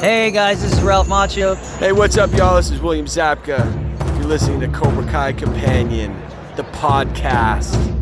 Hey guys, this is Ralph Macchio. Hey, what's up, y'all? This is William Zabka. You're listening to Cobra Kai Companion, the podcast.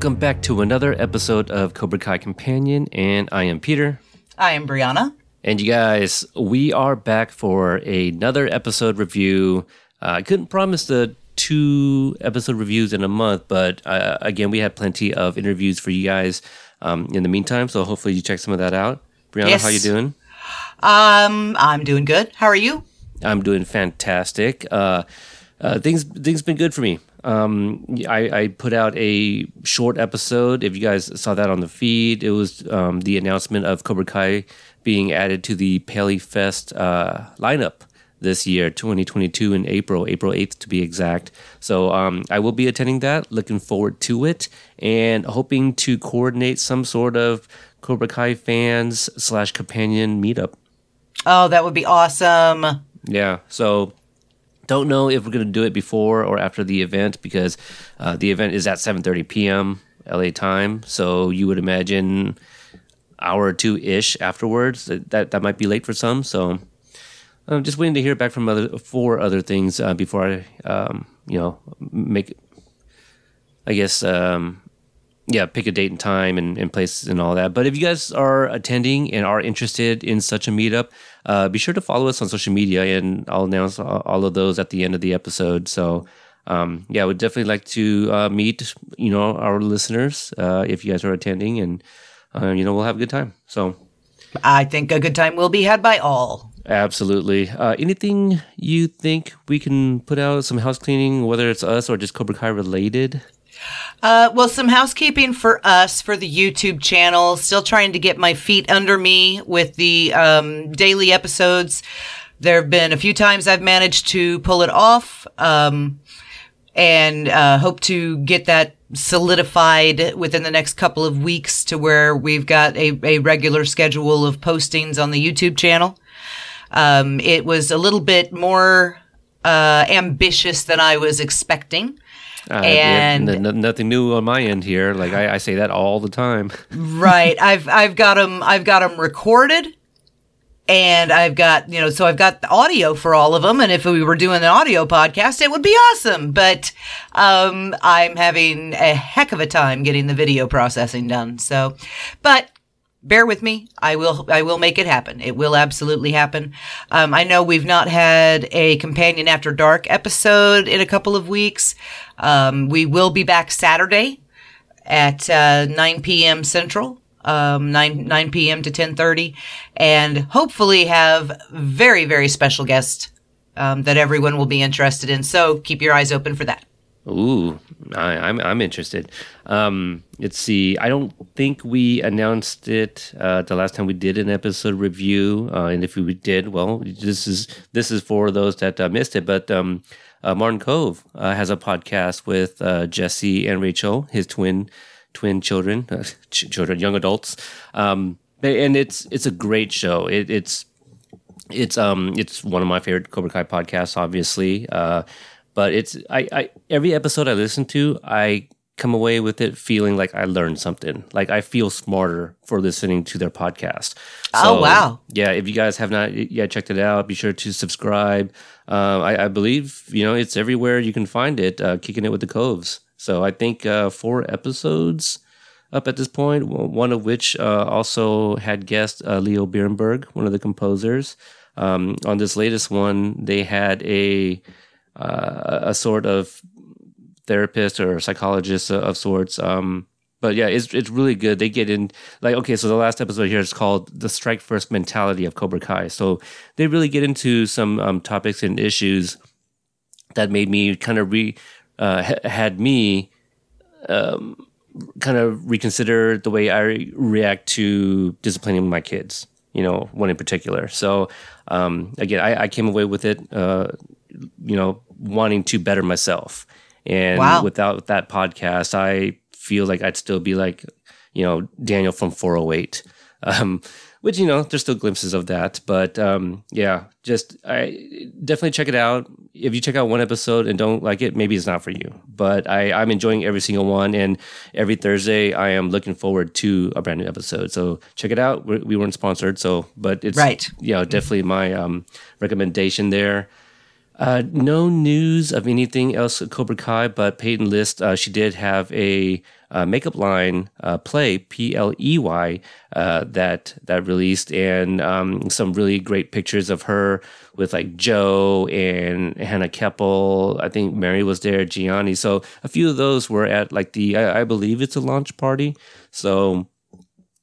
Welcome back to another episode of Cobra Kai Companion, and I am Peter. I am Brianna. And you guys, we are back for another episode review. Uh, I couldn't promise the two episode reviews in a month, but uh, again, we had plenty of interviews for you guys um, in the meantime. So hopefully you check some of that out. Brianna, Yes. how you doing? Um, I'm doing good. How are you? I'm doing fantastic. Uh, uh, things things been good for me. Um, I, I put out a short episode. If you guys saw that on the feed, it was um, the announcement of Cobra Kai being added to the Paley Fest uh, lineup this year, 2022 in April, April 8th to be exact. So um, I will be attending that. Looking forward to it, and hoping to coordinate some sort of Cobra Kai fans slash companion meetup. Oh, that would be awesome. Yeah. So don't know if we're going to do it before or after the event because uh, the event is at 7:30 p.m. LA time. So you would imagine hour or two ish afterwards. That, that might be late for some. So I'm just waiting to hear back from other four other things uh, before I um, you know make I guess um, yeah, pick a date and time and, and place and all that. But if you guys are attending and are interested in such a meetup, uh, be sure to follow us on social media, and I'll announce all of those at the end of the episode. So, um, yeah, we'd definitely like to uh, meet you know our listeners uh, if you guys are attending, and uh, you know we'll have a good time. So, I think a good time will be had by all. absolutely. Uh, anything you think we can put out some house cleaning, whether it's us or just Cobra Kai related? Uh, well, some housekeeping for us for the YouTube channel. Still trying to get my feet under me with the um, daily episodes. There have been a few times I've managed to pull it off, um, and uh, hope to get that solidified within the next couple of weeks to where we've got a, a regular schedule of postings on the YouTube channel. Um, it was a little bit more uh, ambitious than I was expecting. Uh, And- n- n- nothing new on my end here. Like I, I say that all the time. right i've i've got them i've got them recorded and i've got you know so i've got the audio for all of them and if we were doing an audio podcast it would be awesome but um i'm having a heck of a time getting the video processing done so but bear with me i will i will make it happen it will absolutely happen um, i know we've not had a companion after dark episode in a couple of weeks um, we will be back saturday at uh, 9 p.m. Central, um, 9 9 p.m. to 10:30, and hopefully have very very special guest um, that everyone will be interested in. So keep your eyes open for that. Ooh, I, I'm I'm interested. Um, let's see. I don't think we announced it uh, the last time we did an episode review, uh, and if we did, well, this is this is for those that uh, missed it. But um, uh, Martin Kove uh, has a podcast with uh, Jesse and Rachel, his twin twin children, ch- children, young adults, um, and it's it's a great show. It, it's it's um it's one of my favorite Cobra Kai podcasts, obviously. Uh, but it's I, I every episode I listen to, I come away with it feeling like I learned something. Like I feel smarter for listening to their podcast. Oh, wow. Yeah, if you guys have not yet checked it out, be sure to subscribe. Uh, I, I believe you know it's everywhere you can find it. Uh, Kicking it with the Koves. So I think uh, four episodes up at this point. One of which uh, also had guest uh, Leo Birenberg, one of the composers. Um, on this latest one, they had a uh, a sort of therapist or psychologist of sorts. Um, but yeah, it's it's really good. They get in like okay, so the last episode here is called the strike first mentality of Cobra Kai. So they really get into some um, topics and issues that made me kind of re uh, ha- had me um, kind of reconsider the way I react to disciplining my kids. You know, one in particular. So um, again, I, I came away with it. Uh, you know, wanting to better myself. And Wow. without that podcast, I feel like I'd still be like, you know, Daniel from 408. Um, which you know, there's still glimpses of that, but um, yeah, just I definitely check it out. If you check out one episode and don't like it, maybe it's not for you. But I, I'm enjoying every single one, and every Thursday I am looking forward to a brand new episode. So check it out. We, we weren't sponsored, so but it's Right. You know, definitely my um, recommendation there. Uh, no news of anything else at Cobra Kai, but Peyton List, uh, she did have a uh, makeup line uh, play P L E Y uh, that that released, and um, some really great pictures of her with like Joe and Hannah Kepple. I think Mary was there, Gianni. So a few of those were at like the I, I believe it's a launch party. So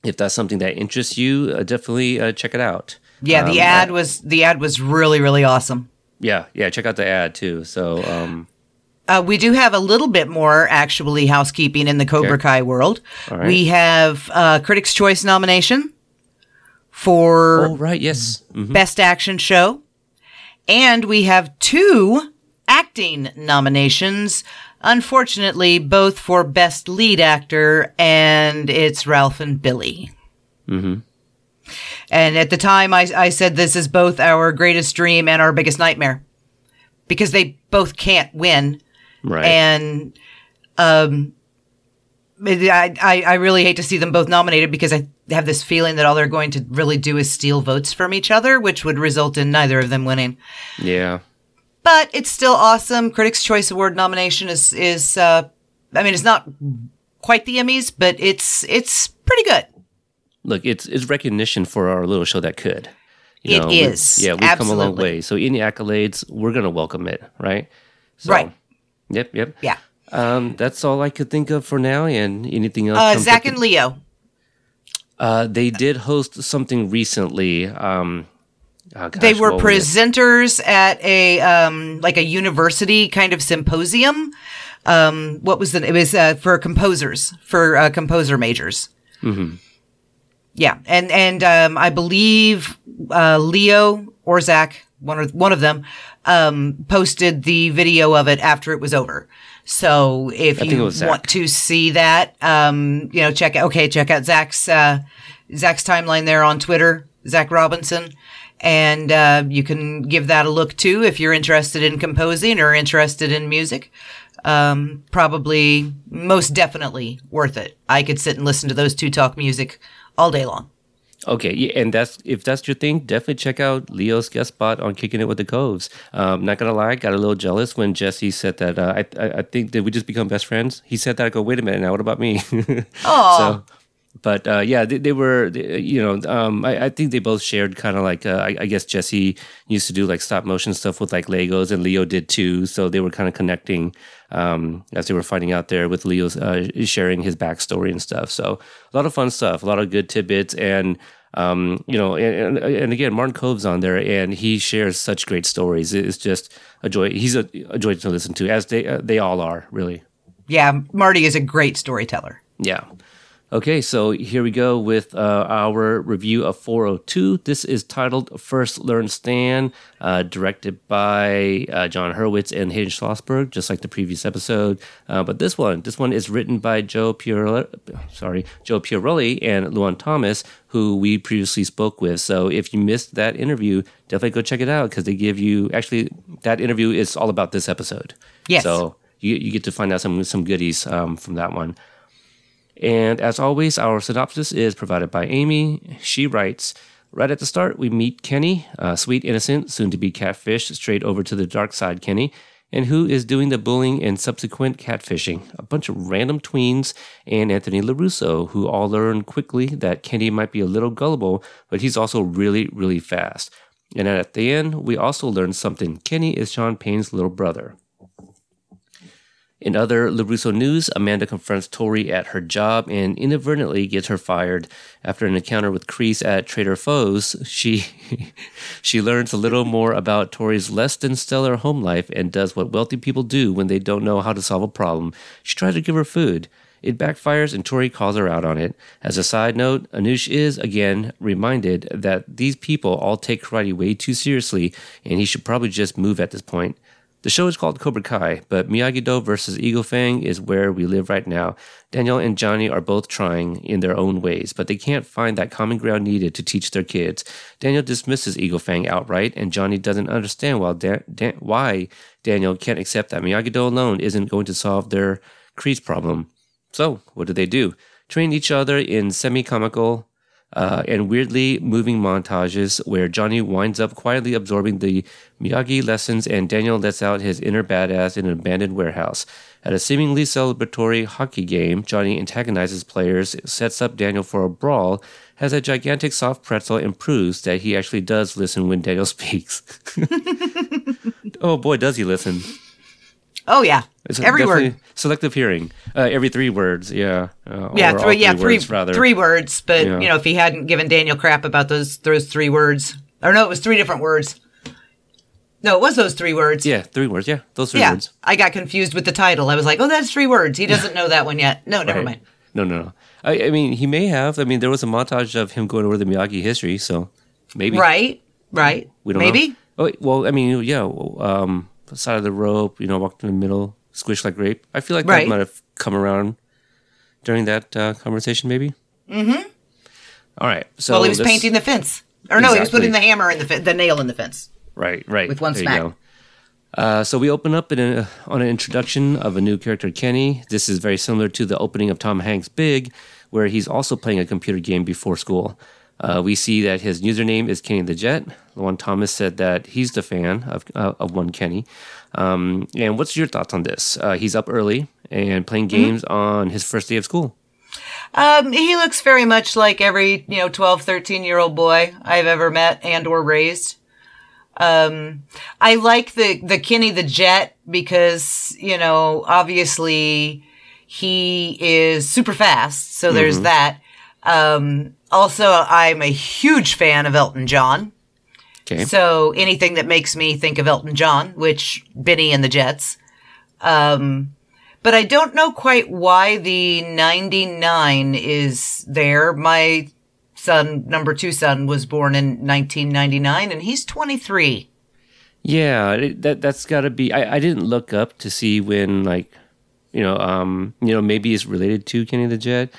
if that's something that interests you, uh, definitely uh, check it out. Yeah, the Um, ad was the ad was really really awesome. Yeah, yeah. Check out the ad too. So, um, Uh, we do have a little bit more actually housekeeping in the Cobra Okay. Kai world. Right. We have uh, Critics' Choice nomination for oh right, yes, Mhm. Best Action Show, and we have two acting nominations. Unfortunately, both for Best Lead Actor, and it's Ralph and Billy. Mhm. And at the time, I, I said this is both our greatest dream and our biggest nightmare because they both can't win. right. And um, I, I, I really hate to see them both nominated because I have this feeling that all they're going to really do is steal votes from each other, which would result in neither of them winning. yeah, But it's still awesome. Critics' Choice Award nomination is is uh, I mean, it's not quite the Emmys, but it's it's pretty good. Look, it's it's recognition for our little show that could. It we- is. Yeah, we've come a long way. So any accolades, we're gonna welcome it, right? So, Right. Yep. Yep. Yeah. Um, that's all I could think of for now. And anything else? Uh, Zach and Leo. Uh, they did host something recently. Um, oh They were presenters at a um, like a university kind of symposium. Um, what was the? It was uh, for composers for uh, composer majors. Yeah, and and um, I believe uh, Leo or Zach, one of one of them, um, posted the video of it after it was over. So if you Zach. want to see that, um, you know, check out okay, check out Zach's uh, Zach's timeline there on Twitter, Zach Robinson, and uh, you can give that a look too if you're interested in composing or interested in music. Um, probably, most definitely worth it. I could sit and listen to those two talk music all day long. Okay, yeah, and that's if that's your thing, definitely check out Leo's guest spot on Kicking It with the Koves. Um, not gonna lie, got a little jealous when Jesse said that. Uh, I, I I think did we just become best friends? He said that. I go, wait a minute, now what about me? Oh, so, but uh, yeah, they, they were, they- you know, um, I, I think they both shared kind of like, uh, I, I guess Jesse used to do like stop motion stuff with like Legos, and Leo did too. So they were kind of connecting um, as they were fighting out there with Leo uh, sharing his backstory and stuff. So a lot of fun stuff, a lot of good tidbits, and um, you know, and, and, and again, Martin Kove's on there, and he shares such great stories. It's just a joy. He's a, a joy to listen to, as they uh, they all are, really. yeah, Marty is a great storyteller. Yeah. Okay, so here we go with uh, our review of 402. This is titled First Learn Stand, uh, directed by uh, Jon Hurwitz and Hayden Schlossberg, just like the previous episode. Uh, but this one, this one is written by Joe Piarulli, sorry, Joe Piarulli and Luan Thomas, who we previously spoke with. So if you missed that interview, definitely go check it out because they give you actually that interview is all about this episode. Yes. So you, you get to find out some some goodies um, from that one. And as always, our synopsis is provided by Amy. She writes Right at the start, we meet Kenny, a sweet, innocent, soon to be catfish, straight over to the dark side Kenny, and who is doing the bullying and subsequent catfishing. A bunch of random tweens and Anthony LaRusso, who all learn quickly that Kenny might be a little gullible, but he's also really, really fast. And at the end, we also learn something Kenny is Shawn Payne's little brother. In other LaRusso news, Amanda confronts Tori at her job and inadvertently gets her fired. After an encounter with Kreese at Trader Foes, she she learns a little more about Tori's less than stellar home life and does what wealthy people do when they don't know how to solve a problem. She tries to give her food. It backfires and Tori calls her out on it. As a side note, Anoush is, again, reminded that these people all take karate way too seriously and he should probably just move at this point. The show is called Cobra Kai, but Miyagi-Do versus Eagle Fang is where we live right now. Daniel and Johnny are both trying in their own ways, but they can't find that common ground needed to teach their kids. Daniel dismisses Eagle Fang outright, and Johnny doesn't understand why, Dan- Dan- why Daniel can't accept that Miyagi-Do alone isn't going to solve their Kreese problem. So, what do they do? Train each other in semi-comical uh, and weirdly moving montages where Johnny winds up quietly absorbing the Miyagi lessons and Daniel lets out his inner badass in an abandoned warehouse. At a seemingly celebratory hockey game, Johnny antagonizes players, sets up Daniel for a brawl, has a gigantic soft pretzel, and proves that he actually does listen when Daniel speaks. oh boy, does he listen! Oh yeah, It's every word. Selective hearing. Uh, every three words, yeah. Uh, Yeah, all three. Yeah, three. words, rather. Three words. But Yeah. you know, if he hadn't given Daniel crap about those those three words, or no, it was three different words. No, it was those three words. Yeah, three words. Yeah, those three Yeah, words. I got confused with the title. I was like, "Oh, that's three words." He doesn't know that one yet. No, never Right. mind. No, no, no. I, I mean, he may have. I mean, there was a montage of him going over the Miyagi history, so maybe. Right, right. We don't Maybe. know. Oh, well, I mean, yeah. Um, side of the rope, you know, walked in the middle, squished like grape. I feel like Right. that might have come around during that uh, conversation, maybe. Mm-hmm. All right. So well, he was let's- painting the fence, or no, he was putting the hammer in the fe- the nail in the fence. Right, right. With one There smack. Uh, so we open up in a, on an introduction of a new character, Kenny. This is very similar to the opening of Tom Hanks' Big, where he's also playing a computer game before school. Uh, we see that his username is Kenny the Jet. Luan Thomas said that he's the fan of, uh, of one Kenny. Um, and what's your thoughts on this? Uh, he's up early and playing Mm-hmm. games on his first day of school. Um, he looks very much like every, you know, 12, 13 year old boy I've ever met and or raised. Um, I like the, the Kenny the Jet because, you know, obviously he is super fast. So there's that. Um, also I'm a huge fan of Elton John. Okay. So anything that makes me think of Elton John, which Benny and the Jets. Um, but I don't know quite why the 99 is there. My son, number two son, was born in 1999 and he's 23. Yeah, that that's got to be. I, I didn't look up to see when like, you know, um, you know, maybe it's related to Kenny the Jet.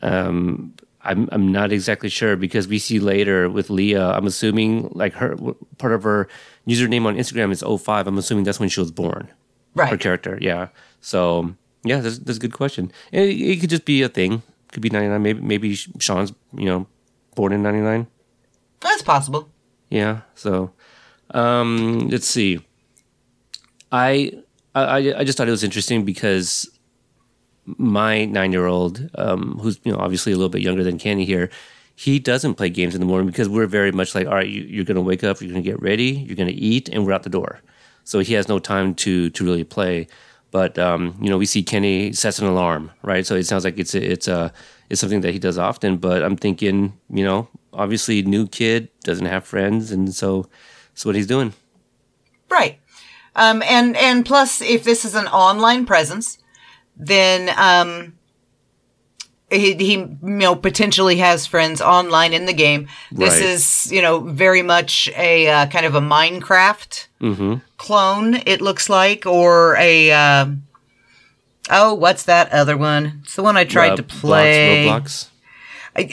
Um, I'm I'm not exactly sure because we see later with Leah. I'm assuming like her part of her username on Instagram is 05. I'm assuming that's when she was born. Right. Her character, yeah. So yeah, that's, that's a good question. It, it could just be a thing. Could be 99. Maybe maybe Shawn's you know born in 99. That's possible. Yeah. So, um, let's see. I, I I just thought it was interesting because my nine year old, um, who's you know obviously a little bit younger than Kenny here, he doesn't play games in the morning because we're very much like, all right, you, you're going to wake up, you're going to get ready, you're going to eat, and we're out the door. So he has no time to to really play. But um, you know, we see Kenny sets an alarm, right? So it sounds like it's a, it's a it's something that he does often. But I'm thinking, you know, obviously new kid doesn't have friends, and so that's what he's doing. Right. Um, and, and plus, if this is an online presence, then, um, he, he, you know, potentially has friends online in the game. This Right. is, you know, very much a, uh, kind of a Minecraft Mm-hmm. clone, it looks like, or a, um oh, what's that other one? It's the one I tried to play. Roblox.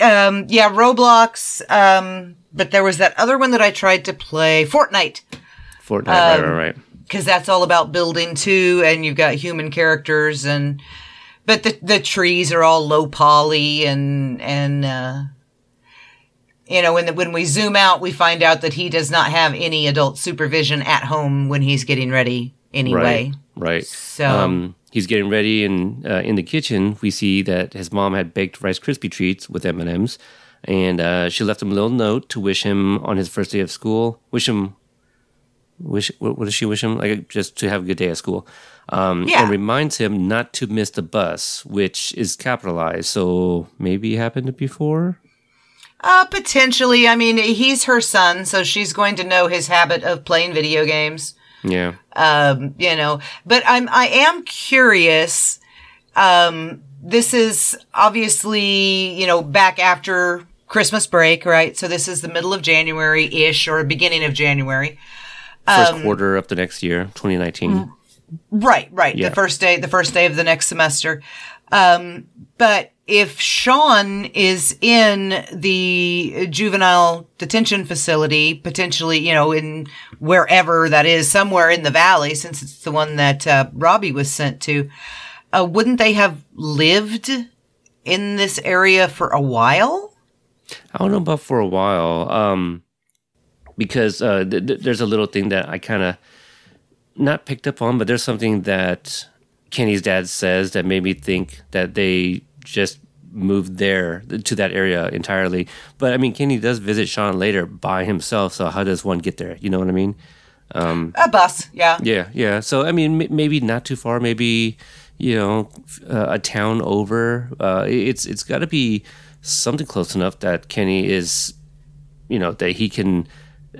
Um, yeah, Roblox. Um, but there was that other one that I tried to play, Fortnite. Fortnite. right, Um, right, right. Because that's all about building too, and you've got human characters and but the the trees are all low poly and and uh you know when the, when we zoom out we find out that he does not have any adult supervision at home when he's getting ready anyway Right. Right. So- um, he's getting ready, and uh, in the kitchen, we see that his mom had baked Rice Krispie treats with M and M's, and uh, she left him a little note to wish him on his first day of school. Wish him. Wish what, what does she wish him? Like just to have a good day at school. Um, Yeah. And reminds him not to miss the bus, which is capitalized. So maybe it happened before. uh potentially i mean he's her son so she's going to know his habit of playing video games Yeah. um, you know, but I'm, I am curious. Um, this is obviously, you know, back after Christmas break, right? So this is the middle of January ish or beginning of January. First quarter of the next year, 2019. Right, right. Yeah. The first day, the first day of the next semester. Um, but if Shawn is in the juvenile detention facility, potentially, you know, in wherever that is, somewhere in the valley, since it's the one that uh, Robbie was sent to, uh, wouldn't they have lived in this area for a while? I don't know about for a while, um, because uh, th- th- there's a little thing that I kind of not picked up on, but there's something that Kenny's dad says that made me think that they just moved there to that area entirely. But I mean, Kenny does visit Shawn later by himself, so how does one get there? You know what I mean? A bus, yeah. Yeah, yeah. So I mean, m- maybe not too far. Maybe you know, uh, a town over. Uh, it's it's got to be something close enough that Kenny is, you know, that he can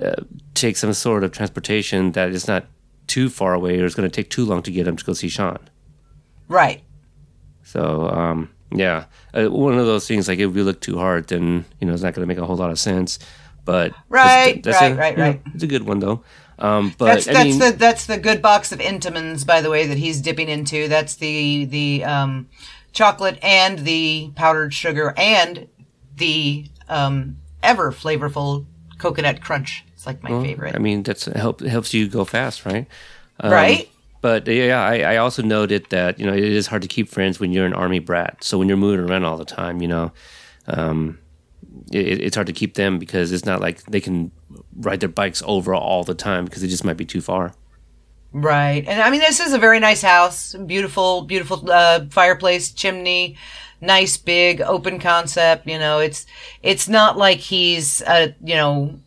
uh, take some sort of transportation that is not too far away or is going to take too long to get him to go see Shawn. Right. So um, yeah, uh, one of those things like if we look too hard, then you know it's not going to make a whole lot of sense. But Right, right, a, right, you know, right. it's a good one though. Um, but That's that's mean, the that's the good box of Entenmann's, by the way, that he's dipping into. That's the the um, chocolate and the powdered sugar and the um, ever flavorful coconut crunch. It's like my favorite. I mean, that's help helps you go fast, right? Um, right? But yeah, I, I also noted that you know it is hard to keep friends when you're an army brat. So when you're moving around all the time, you know, um, it, it's hard to keep them because it's not like they can ride their bikes over all the time because it just might be too far. Right. And I mean, this is a very nice house. Beautiful, beautiful uh, fireplace, chimney, nice big open concept. You know, it's it's not like he's uh, you know,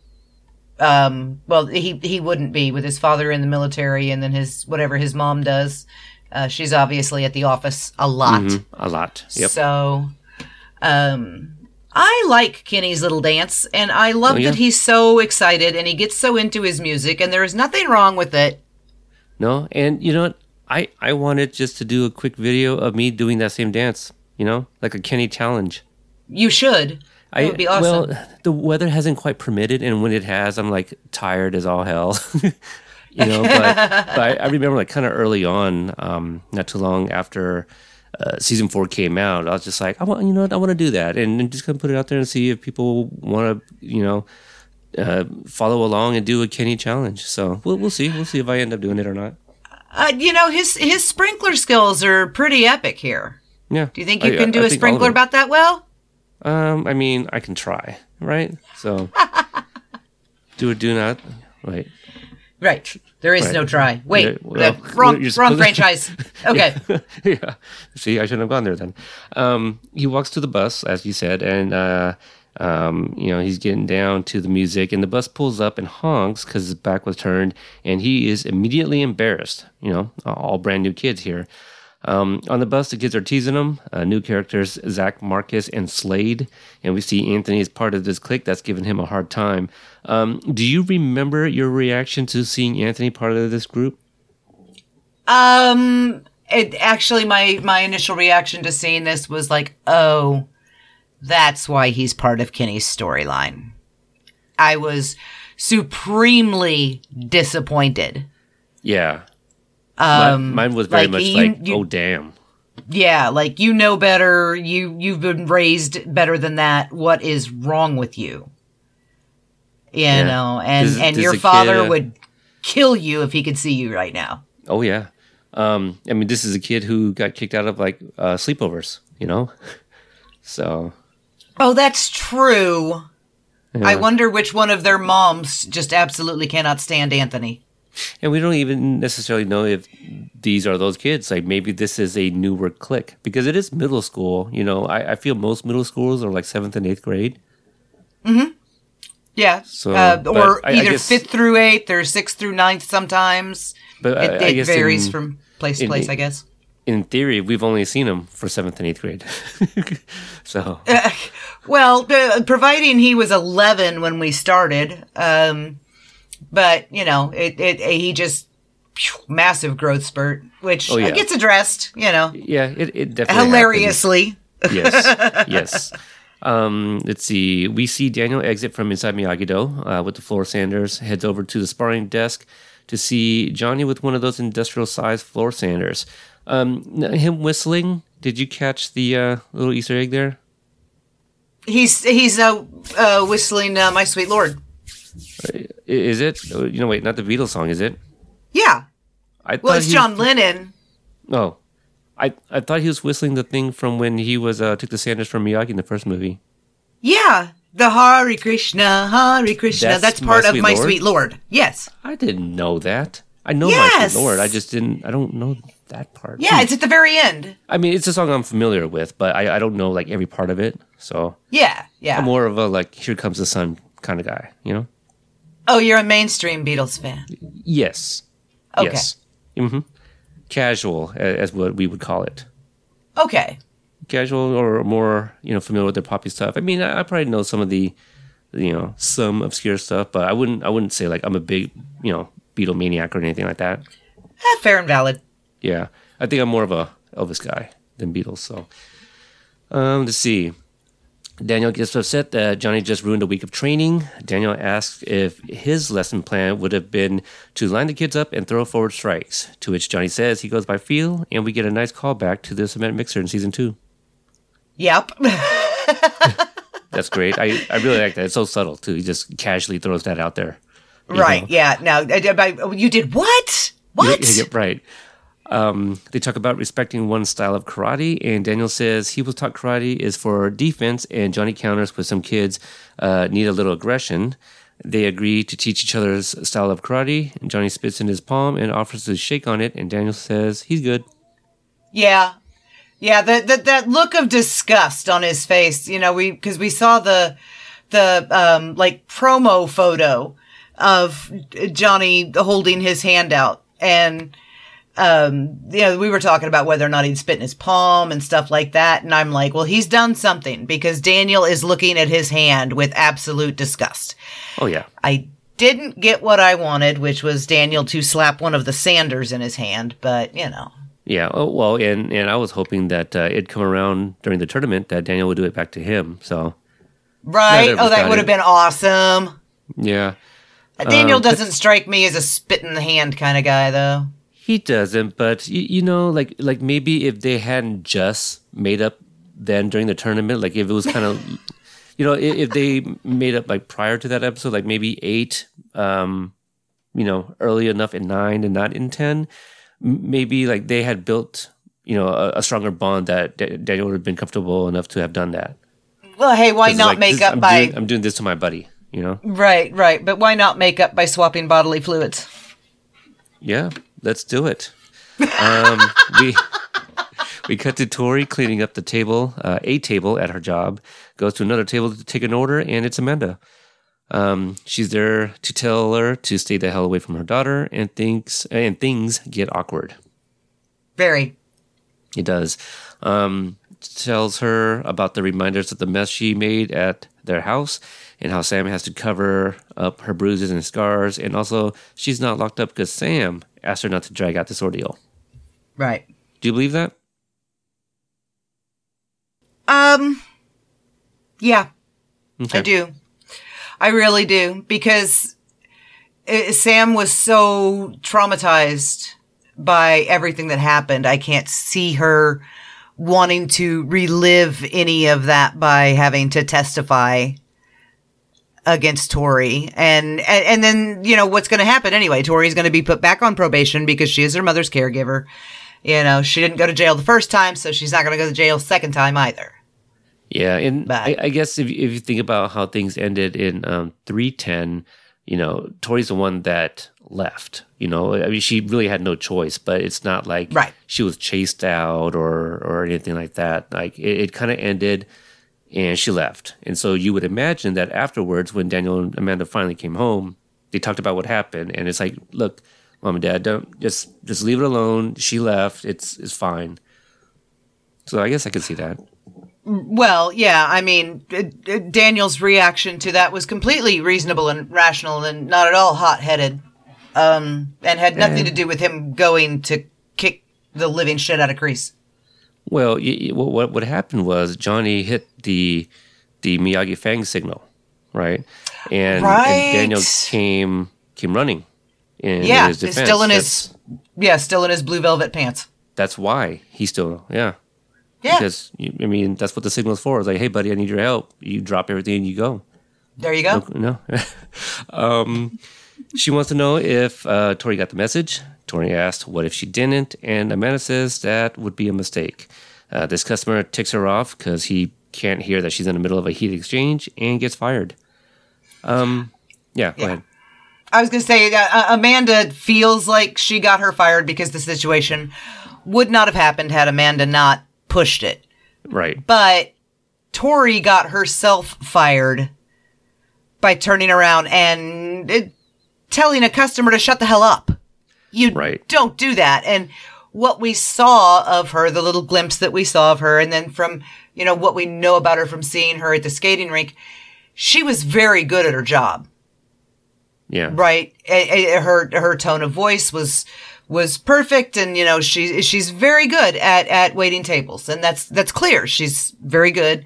um, well, he he wouldn't be with his father in the military and then his whatever his mom does. Uh, she's obviously at the office a lot. Mhm, A lot. Yep. So, um, I like Kenny's little dance, and I love Oh, yeah. that he's so excited and he gets so into his music, and there is nothing wrong with it. No, and you know what? I I wanted just to do a quick video of me doing that same dance. You know, like a Kenny challenge. You should. That I, would be awesome. Well, the weather hasn't quite permitted, and when it has, I'm like tired as all hell. you know, but, but I, I remember like kind of early on, um, not too long after uh, season four came out, I was just like, I want, you know, what, I want to do that, and, and just kind of put it out there and see if people want to, you know, uh, follow along and do a Kenny challenge. So we'll we'll see, we'll see if I end up doing it or not. Uh, you know, his his sprinkler skills are pretty epic here. Yeah. Do you think you I- can do I a think all of sprinkler about that well? Um, I mean, I can try, right? So, do or do not. Wait. Right. There is Right. no try. Wait, Yeah, well, uh, wrong, wrong franchise. Okay. yeah. See, I shouldn't have gone there then. Um, he walks to the bus, as you said, and uh, um, you know he's getting down to the music, and the bus pulls up and honks because his back was turned, and he is immediately embarrassed. You know, all brand new kids here. Um, on the bus, the kids are teasing him. Uh, new characters, Zach, Marcus, and Slade. And we see Anthony as part of this clique that's giving him a hard time. Um, do you remember your reaction to seeing Anthony part of this group? Um, it actually my my initial reaction to seeing this was like, oh, that's why he's part of Kenny's storyline. I was supremely disappointed. Yeah. Um, mine was very like, much you- like, you- oh, damn. yeah, like you know better. You you've been raised better than that. What is wrong with you? You know, and Does- and does your the kid, father uh, would kill you if he could see you right now. Oh yeah. Um, I mean, this is a kid who got kicked out of like uh, sleepovers, you know. So Oh, that's true. I wonder which one of their moms just absolutely cannot stand Anthony. And we don't even necessarily know if these are those kids. Like maybe this is a newer clique because it is middle school. You know, I, I feel most middle schools are like seventh and eighth grade. Hmm. Yeah, So, uh, or I- I either guess- fifth through eighth or sixth through ninth. Sometimes But I- it, I it guess varies in- from place to in- place. I guess. In theory, we've only seen them for seventh and eighth grade. so Well, uh, providing he was 11 when we started, um, but you know, it, it, he just phew, massive growth spurt, which Oh, yeah. gets addressed, you know, yeah, it, it definitely hilariously. Yes, yes. Um, let's see. We see Daniel exit from inside Miyagi Do uh, with the floor sanders, heads over to the sparring desk to see Johnny with one of those industrial sized floor sanders. Um, him whistling. Did you catch the uh, little Easter egg there? He's he's uh, uh whistling uh, "My Sweet Lord." Is it? You know, wait, not the Beatles song, is it? Yeah. I Well, thought it's John Lennon. Oh, I I thought he was whistling the thing from when he was uh, took the Sanders from Miyagi in the first movie. Yeah, the Hare Krishna, Hare Krishna. That's That's, My part of Sweet My Lord? Sweet Lord. Yes. I didn't know that. I know my Sweet Lord. I just didn't. I don't know that part. Yeah, it's at the very end. I mean, it's a song I'm familiar with, but I, I don't know like every part of it. So Yeah, yeah. I'm more of a like "Here Comes the Sun" kind of guy. You know? Oh, you're a mainstream Beatles fan. Yes. Okay. Yes. hmm Casual, as what we would call it. Okay. Casual or more, you know, familiar with their poppy stuff. I mean, I, I probably know some of the, you know, some obscure stuff, but I wouldn't. I wouldn't say like I'm a big, you know, Beatle maniac or anything like that. Eh, fair and valid. Yeah, I think I'm more of a Elvis guy than Beatles. So, um, let's see. Daniel gets upset that Johnny just ruined a week of training. Daniel asks if his lesson plan would have been to line the kids up and throw forward strikes. To which Johnny says he goes by feel, and we get a nice callback to the cement mixer in season two. Yep. That's great. I, I really like that. It's so subtle too. He just casually throws that out there. right. know. Yeah. Now, uh, I- you did what? What? Yeah, yeah, right. Um, they talk about respecting one style of karate, and Daniel says he was taught karate is for defense, and Johnny counters with some kids uh, need a little aggression. They agree to teach each other's style of karate, and Johnny spits in his palm and offers to shake on it, and Daniel says he's good. Yeah. Yeah, that that that look of disgust on his face, you know, we because we saw the the um like promo photo of Johnny holding his hand out and um you know, we were talking about whether or not he'd spit in his palm and stuff like that and I'm like, well, he's done something because Daniel is looking at his hand with absolute disgust. Oh yeah, I didn't get what I wanted, which was Daniel to slap one of the Sanders in his hand, but you know. yeah. Oh well, and and I was hoping that uh, it'd come around during the tournament that Daniel would do it back to him. So Right? Oh, that would have been awesome. yeah, Daniel Um, doesn't strike me as a spit in the hand kind of guy, though. He doesn't, but you, you know, like like maybe if they hadn't just made up then during the tournament, like if it was kind of, you know, if, if they made up like prior to that episode, like maybe eight, um, you know, early enough in nine and not in ten, maybe like they had built, you know, a, a stronger bond that Da- Daniel would have been comfortable enough to have done that. Well, hey, why not like, make this- up I'm by Doing, I'm doing this to my buddy, you know. right, right? But why not make up by swapping bodily fluids? Yeah, let's do it. Um, we we cut to Tori cleaning up the table, uh, a table at her job. Goes to another table to take an order, and it's Amanda. Um, she's there to tell her to stay the hell away from her daughter, and thinks and things get awkward. Very. It does. Um, tells her about the reminders of the mess she made at their house and how Sam has to cover up her bruises and scars. And also, she's not locked up because Sam asked her not to drag out this ordeal. Right. Do you believe that? Um. Yeah, Okay. I do. I really do because uh, Sam was so traumatized by everything that happened. I can't see her wanting to relive any of that by having to testify against Tori. And and, and then, you know, what's going to happen anyway? Tori's going to be put back on probation because she is her mother's caregiver. You know, she didn't go to jail the first time, so she's not going to go to jail second time either. Yeah, and I, I guess if if you think about how things ended in um, three ten, you know, Tori's the one that left. You know, I mean, she really had no choice. But it's not like Right. she was chased out or or anything like that. Like it, it kind of ended, and she left. And so you would imagine that afterwards, when Daniel and Amanda finally came home, they talked about what happened, and it's like, look, mom and dad, don't just just leave it alone. She left. It's it's fine. So I guess I could see that. Well, yeah, I mean, uh, uh, Daniel's reaction to that was completely reasonable and rational and not at all hot headed. Um, and had nothing to do with him going to kick the living shit out of Kreese. Well, y y- what what what happened was Johnny hit the the Miyagi Fang signal, right? And, Right. and Daniel came came running in Yeah, his defense. still in That's- his yeah, still in his blue velvet pants. That's why he's still yeah. Yeah, Because I mean that's what the signal's for. It's like, hey buddy, I need your help. You drop everything and you go. there you go. No. um, she wants to know if uh, Tori got the message. Tori asked, what if she didn't? And Amanda says that would be a mistake. Uh, this customer ticks her off because he can't hear that she's in the middle of a heat exchange and gets fired. Um, yeah, go Yeah. ahead. I was going to say uh, uh, Amanda feels like she got her fired because the situation would not have happened had Amanda not pushed it. Right. But Tori got herself fired by turning around and uh, telling a customer to shut the hell up. You Right. don't do that. And what we saw of her, the little glimpse that we saw of her, and then from, you know, what we know about her from seeing her at the skating rink, she was very good at her job Yeah. right her her tone of voice was was perfect and you know she she's very good at at waiting tables and that's that's clear she's very good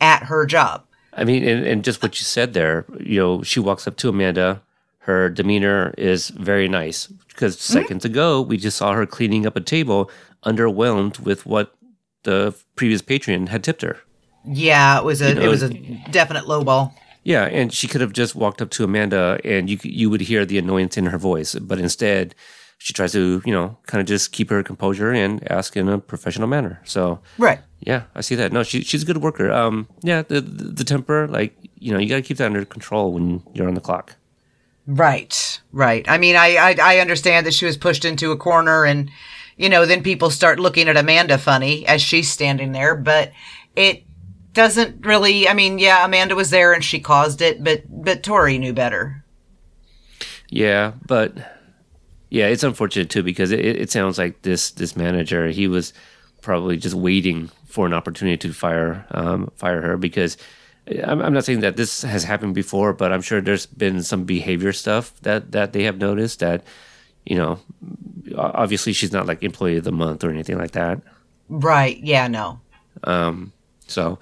at her job I mean, and, and just what you said there, you know, she walks up to Amanda. Her demeanor is very nice because seconds ago we just saw her cleaning up a table, underwhelmed with what the previous patron had tipped her. yeah it was a know, it was a definite low ball Yeah, and she could have just walked up to Amanda, and you you would hear the annoyance in her voice, but instead she tries to you know kind of just keep her composure and ask in a professional manner. So right yeah, I see that. No, she she's a good worker. Um, yeah, the the, the temper, like you know, you got to keep that under control when you're on the clock. Right right. I mean I, I i understand that she was pushed into a corner and you know then people start looking at amanda funny as she's standing there but it doesn't really i mean yeah amanda was there and she caused it but but tori knew better. Yeah, but yeah, it's unfortunate too because it, it sounds like this this manager he was probably just waiting for an opportunity to fire um, fire her because I'm, I'm not saying that this has happened before, but I'm sure there's been some behavior stuff that that they have noticed that you know obviously she's not like employee of the month or anything like that. right yeah no So,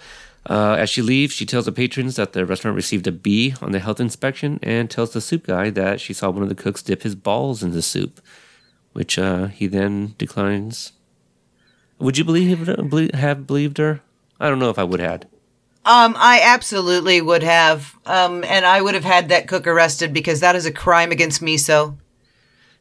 uh, as she leaves, she tells the patrons that the restaurant received a B on the health inspection and tells the soup guy that she saw one of the cooks dip his balls in the soup, which uh, he then declines. Would you believe have believed her? I don't know if I would have. Um, I absolutely would have. Um, and I would have had that cook arrested because that is a crime against miso.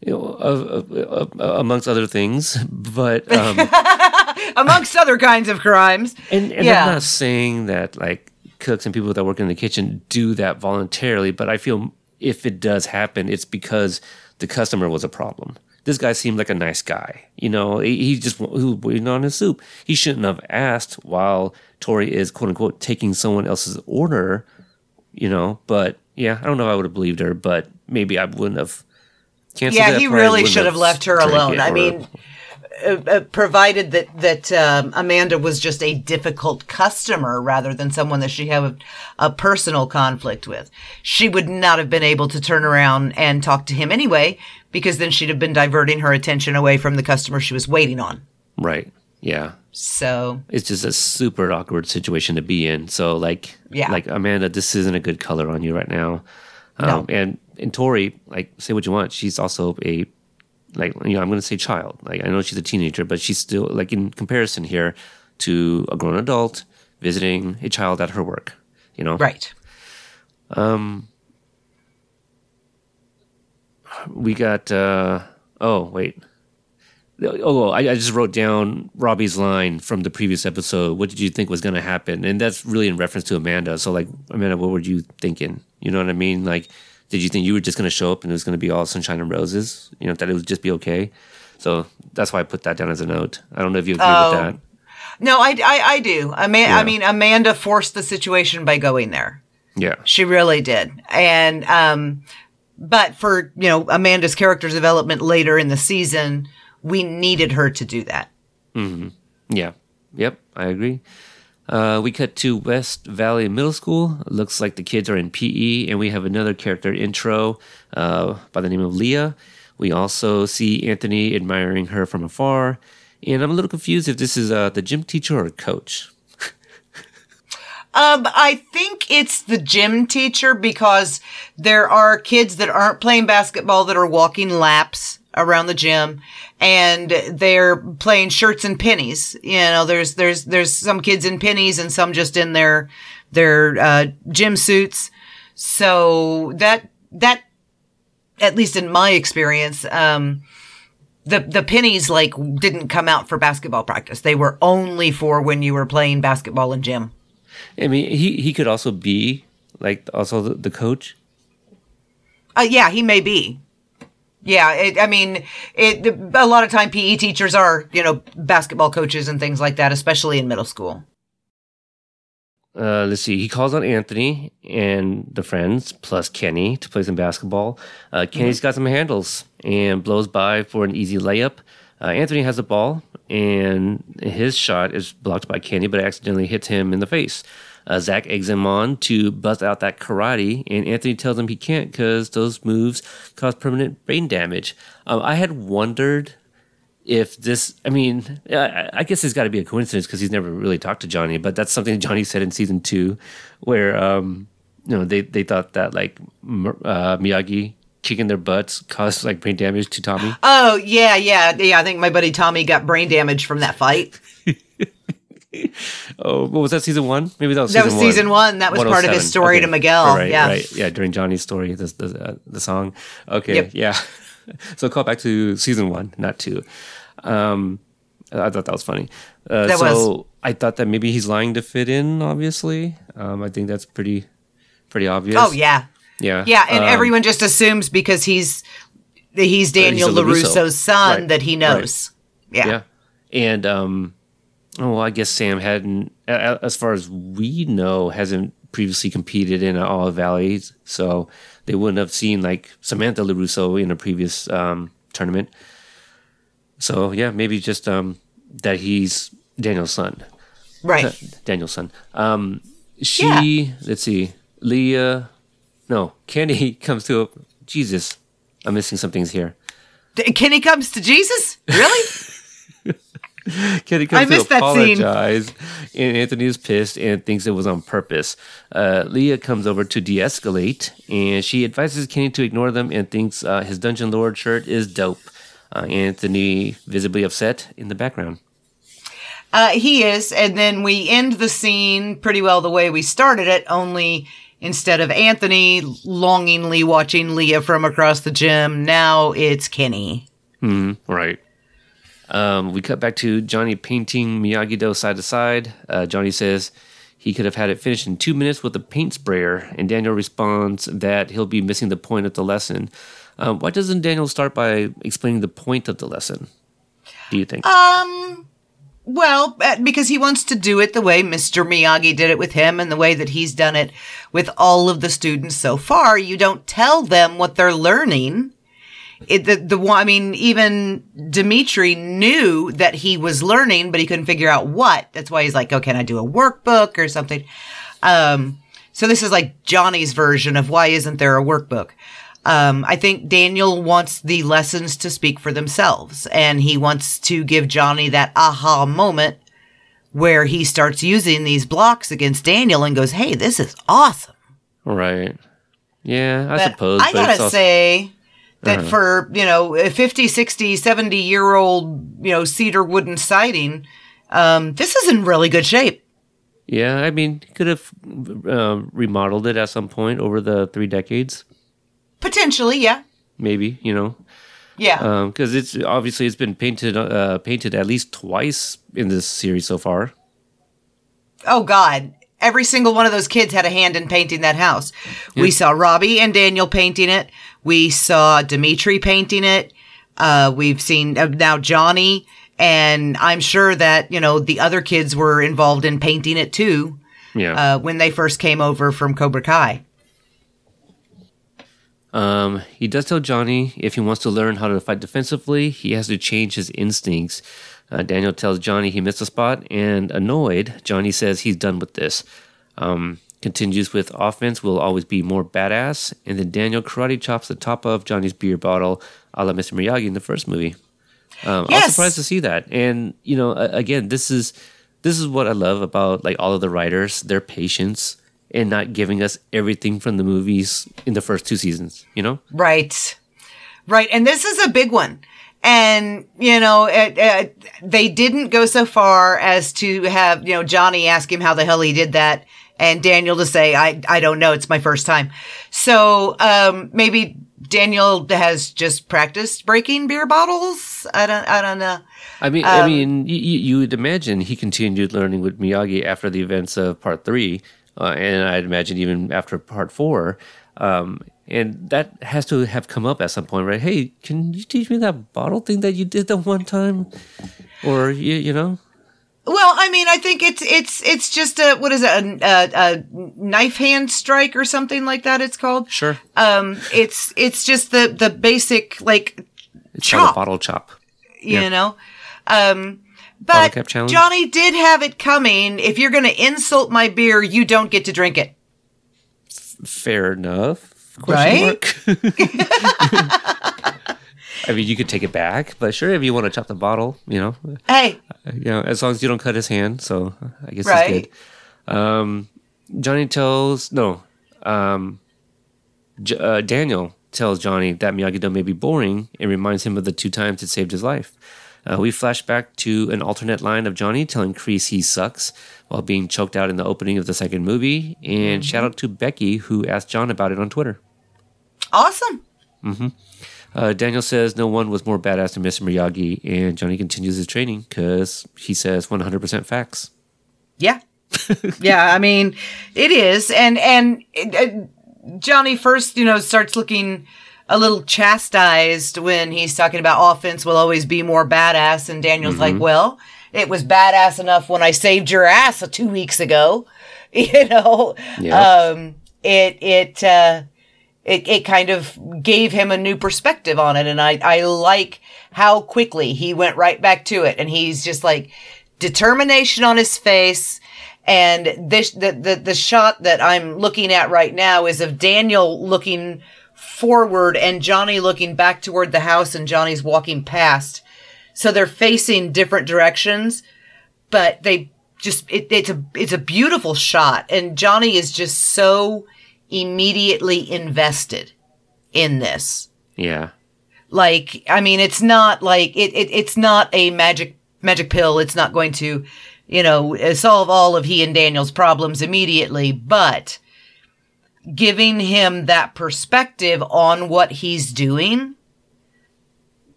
You know, uh, uh, uh, amongst other things, but um, Amongst other kinds of crimes. And, and Yeah. I'm not saying that like cooks and people that work in the kitchen do that voluntarily, but I feel if it does happen, it's because the customer was a problem. This guy seemed like a nice guy. You know, he, just he was waiting on his soup. He shouldn't have asked while Tori is quote unquote taking someone else's order. You know, but yeah, I don't know if I would have believed her, but maybe I wouldn't have. Canceled Yeah. He really should have left her alone. I mean, uh, uh, provided that that um, Amanda was just a difficult customer rather than someone that she had a, a personal conflict with, she would not have been able to turn around and talk to him anyway, because then she'd have been diverting her attention away from the customer she was waiting on. right. Yeah, So it's just a super awkward situation to be in. So like, Yeah. like Amanda, this isn't a good color on you right now. Um, No. And and Tori, like, say what you want, she's also a like you know I'm going to say child. Like I know she's a teenager, but she's still like in comparison here to a grown adult visiting a child at her work. You know, right. We got uh oh wait. Oh I, I just wrote down robbie's line from the previous episode. What did you think was going to happen? And that's really in reference to amanda. So like amanda what were you thinking? You know what i mean? Like did you think you were just going to show up and it was going to be all sunshine and roses? You know that it would just be okay? So that's why i put that down as a note. I don't know if you agree Oh. with that. No, I, I, I do. Ama- Yeah. I mean, Amanda forced the situation by going there. yeah. She really did. And, um, but for, you know, Amanda's character development later in the season, we needed her to do that. Yeah. Yep, I agree. Uh, we cut to West Valley Middle School. Looks like the kids are in PE, and we have another character intro uh, by the name of Leah. We also see Anthony admiring her from afar, and I'm a little confused if this is uh, the gym teacher or coach. Um, I think it's the gym teacher because there are kids that aren't playing basketball that are walking laps around the gym and they're playing shirts and pennies. You know, there's, there's, there's some kids in pennies and some just in their, their, uh, gym suits. So that, that, at least in my experience, um, the the pennies like didn't come out for basketball practice. They were only for when you were playing basketball in gym. I mean, he he could also be like also the, the coach. Uh, yeah, he may be. Yeah, it, I mean, it, a lot of time PE teachers are, you know, basketball coaches and things like that, especially in middle school. Uh, let's see. He calls on Anthony and the friends plus Kenny to play some basketball. Uh, Kenny's got some handles and blows by for an easy layup. Uh, Anthony has the ball and his shot is blocked by Kenny, but accidentally hits him in the face. Uh, Zach eggs him on to bust out that karate, and Anthony tells him he can't because those moves cause permanent brain damage. Um, I had wondered if this, I mean, I, I guess it's got to be a coincidence because he's never really talked to Johnny, but that's something Johnny said in season two, where um, you know they they thought that like uh, Miyagi kicking their butts caused like brain damage to Tommy. Oh yeah, yeah, yeah. I think my buddy Tommy got brain damage from that fight. oh, what was that? Season one? Maybe that was that season was season one. That was part of his story Okay. to Miguel. Right, yeah. right, yeah. During Johnny's story, the the, uh, the song. Okay, Yep. yeah. so call back to season one, not two. Um, I thought that was funny. Uh, That so was. I thought that maybe he's lying to fit in. Obviously, um, I think that's pretty pretty obvious. Oh yeah, yeah, yeah, and Um, everyone just assumes because he's he's Daniel a LaRusso. Larusso's son Right, that he knows. Yeah. yeah and um oh well, i guess sam hadn't as far as we know hasn't previously competed in all valley so they wouldn't have seen like samantha larusso in a previous um tournament so yeah maybe just um that he's daniel's son right. daniel's son um she let's see leah no kenny comes to a jesus i'm missing some things here Kenny comes to Jesus. Really? Kenny comes I to missed that scene. apologize, and Anthony is pissed and thinks it was on purpose. Uh, Leah comes over to de-escalate, and she advises Kenny to ignore them and thinks uh, his Dungeon Lord shirt is dope. Uh, Anthony visibly upset in the background. Uh, he is, and then we end the scene pretty well the way we started it. Only instead of Anthony longingly watching Leah from across the gym, now it's Kenny. Right. Um, we cut back to Johnny painting Miyagi Do side to side. Uh, Johnny says he could have had it finished in two minutes with a paint sprayer, and Daniel responds that he'll be missing the point of the lesson. Um, why doesn't Daniel start by explaining the point of the lesson? Do you think? Um, well, uh, because he wants to do it the way Mr. Miyagi did it with him and the way that he's done it with all of the students so far. You don't tell them what they're learning. It, the, the I mean, even Demetri knew that he was learning, but he couldn't figure out what. That's why he's like, oh, can I do a workbook or something? Um, so this is like Johnny's version of why isn't there a workbook? Um, I think Daniel wants the lessons to speak for themselves, and he wants to give Johnny that aha moment where he starts using these blocks against Daniel and goes, "Hey, this is awesome." right. Yeah, I But suppose. I gotta also- say that for you know a 50, 60, 70 year old you know cedar wooden siding, um, this is in really good shape. yeah, I mean, could have uh, remodeled it at some point over the three decades, Potentially, yeah, maybe. You know, yeah. because it's obviously it's been painted uh, painted at least twice in this series so far. Oh God. Every single one of those kids had a hand in painting that house. We saw Robbie and Daniel painting it. We saw Demetri painting it. Uh, we've seen uh, now Johnny, and I'm sure that, you know, the other kids were involved in painting it too, Yeah. uh, when they first came over from Cobra Kai. Um, he does tell Johnny if he wants to learn how to fight defensively, he has to change his instincts. Uh, Daniel tells Johnny he missed a spot, and annoyed, Johnny says he's done with this. Um, continues with offense will always be more badass, and then Daniel karate chops the top of Johnny's beer bottle, a la Mr. Miyagi in the first movie. Um, I was surprised to see that, and you know, again, this is this is what I love about like all of the writers, their patience and not giving us everything from the movies in the first two seasons, you know? Right. Right. And this is a big one. And, you know, it, it, they didn't go so far as to have, you know, Johnny ask him how the hell he did that and Daniel to say, I, I don't know. It's my first time. So, um, maybe Daniel has just practiced breaking beer bottles. I don't, I don't know. I mean, um, I mean, you, you would imagine he continued learning with Miyagi after the events of part three, uh, and I'd imagine even after part four. Um, and that has to have come up at some point, right? Hey, can you teach me that bottle thing that you did that one time, or you, you know? Well, I mean, I think it's it's it's just a what is it a, a, a, knife hand strike or something like that. It's called. Sure. Um, it's it's just the the basic like it's chop. bottle chop. You Yeah. know, um, but? Johnny did have it coming. If you're going to insult my beer, you don't get to drink it. Fair enough. Right? Mark. I mean, you could take it back, but sure, if you want to chop the bottle, you know, Hey, you know, as long as you don't cut his hand. So I guess Right. it's good. Um, Johnny tells no. Um, J- uh, Daniel tells Johnny that Miyagi-Do may be boring and reminds him of the two times it saved his life. Uh, we flash back to an alternate line of Johnny telling Kreese he sucks while being choked out in the opening of the second movie. And shout out to Becky who asked Jon about it on Twitter. awesome. Uh, Daniel says no one was more badass than Mr. Miyagi, and Johnny continues his training because he says 100% facts. Yeah. yeah, I mean, it is. And and uh, Johnny first, you know, starts looking a little chastised when he's talking about offense will always be more badass and Daniel's like, "Well, it was badass enough when I saved your ass 2 weeks ago." You know. Yeah. Um it it uh it, it kind of gave him a new perspective on it. And I, I like how quickly he went right back to it. And he's just like determination on his face. And this, the, the, the shot that I'm looking at right now is of Daniel looking forward and Johnny looking back toward the house and Johnny's walking past. So they're facing different directions, but they just, it, it's a, it's a beautiful shot. And Johnny is just so immediately invested in this. Yeah. Like, I mean, it's not like it, it it's not a magic magic pill. It's not going to, you know, solve all of he and Daniel's problems immediately, but giving him that perspective on what he's doing,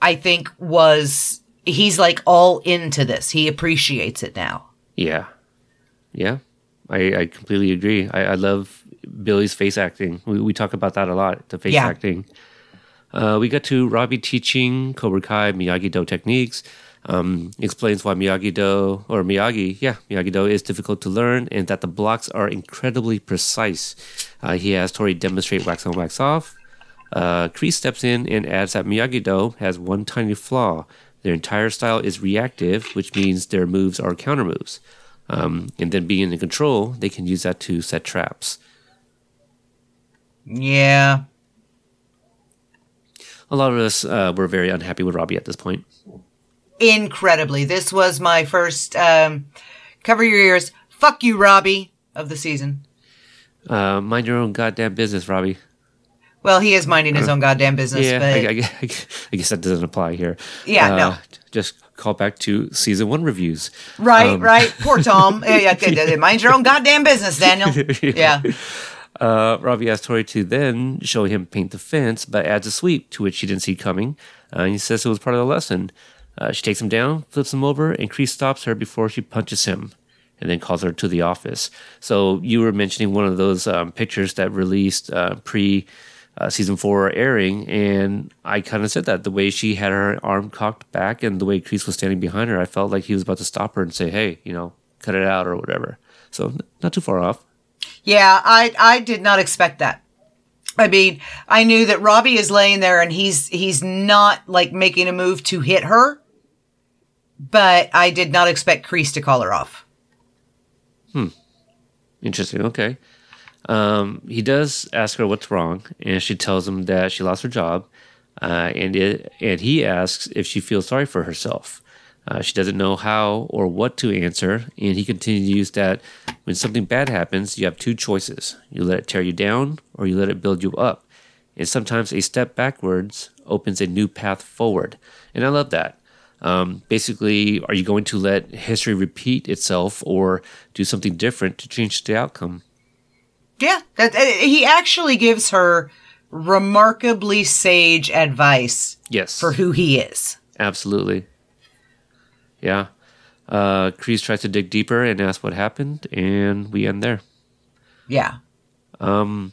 I think was he's like all into this. He appreciates it now. Yeah. Yeah. I, I completely agree. I, I love Billy's face acting. We, we talk about that a lot, the face Yeah. acting. Uh, we got to Robbie teaching Cobra Kai Miyagi Do techniques. Um, explains why Miyagi Do or Miyagi, yeah, Miyagi Do is difficult to learn and that the blocks are incredibly precise. Uh, he has Tori demonstrate wax on, wax off. Uh, Kreese steps in and adds that Miyagi Do has one tiny flaw. Their entire style is reactive, which means their moves are counter moves. Um, and then being in control, they can use that to set traps. Yeah. A lot of us uh, were very unhappy with Robbie at this point. Incredibly. This was my first um, cover your ears. Fuck you, Robbie of the season. Uh, mind your own goddamn business, Robbie. Well, he is minding his own goddamn business, Yeah, but I, I, I, guess that doesn't apply here. Yeah, Uh, no. Just call back to season one reviews. right, um, right. Poor Tom. yeah, yeah, mind your own goddamn business, Daniel. Yeah, Uh, Robbie asks Tori to then show him paint the fence, but adds a sweep to which she didn't see coming. Uh, and he says it was part of the lesson. Uh, she takes him down, flips him over, and Kreese stops her before she punches him, and then calls her to the office. So you were mentioning one of those um, pictures that released uh, pre uh, season four airing, and I kind of said that the way she had her arm cocked back and the way Kreese was standing behind her, I felt like he was about to stop her and say, "Hey, you know, cut it out" or whatever. So n- not too far off. yeah. I I did not expect that. I mean, I knew that Robbie is laying there and he's he's not like making a move to hit her, but I did not expect Kreese to call her off. Hmm. Interesting. Okay. Um, he does ask her what's wrong, and she tells him that she lost her job, uh, and it, and he asks if she feels sorry for herself. Uh, she doesn't know how or what to answer, and he continues to use that when something bad happens, you have two choices: you let it tear you down, or you let it build you up. And sometimes a step backwards opens a new path forward. And I love that. Um, basically, are you going to let history repeat itself, or do something different to change the outcome? Yeah, that he actually gives her remarkably sage advice Yes, for who he is. absolutely. Yeah. Uh, Kreese tries to dig deeper and ask what happened, and we end there. Yeah. Um,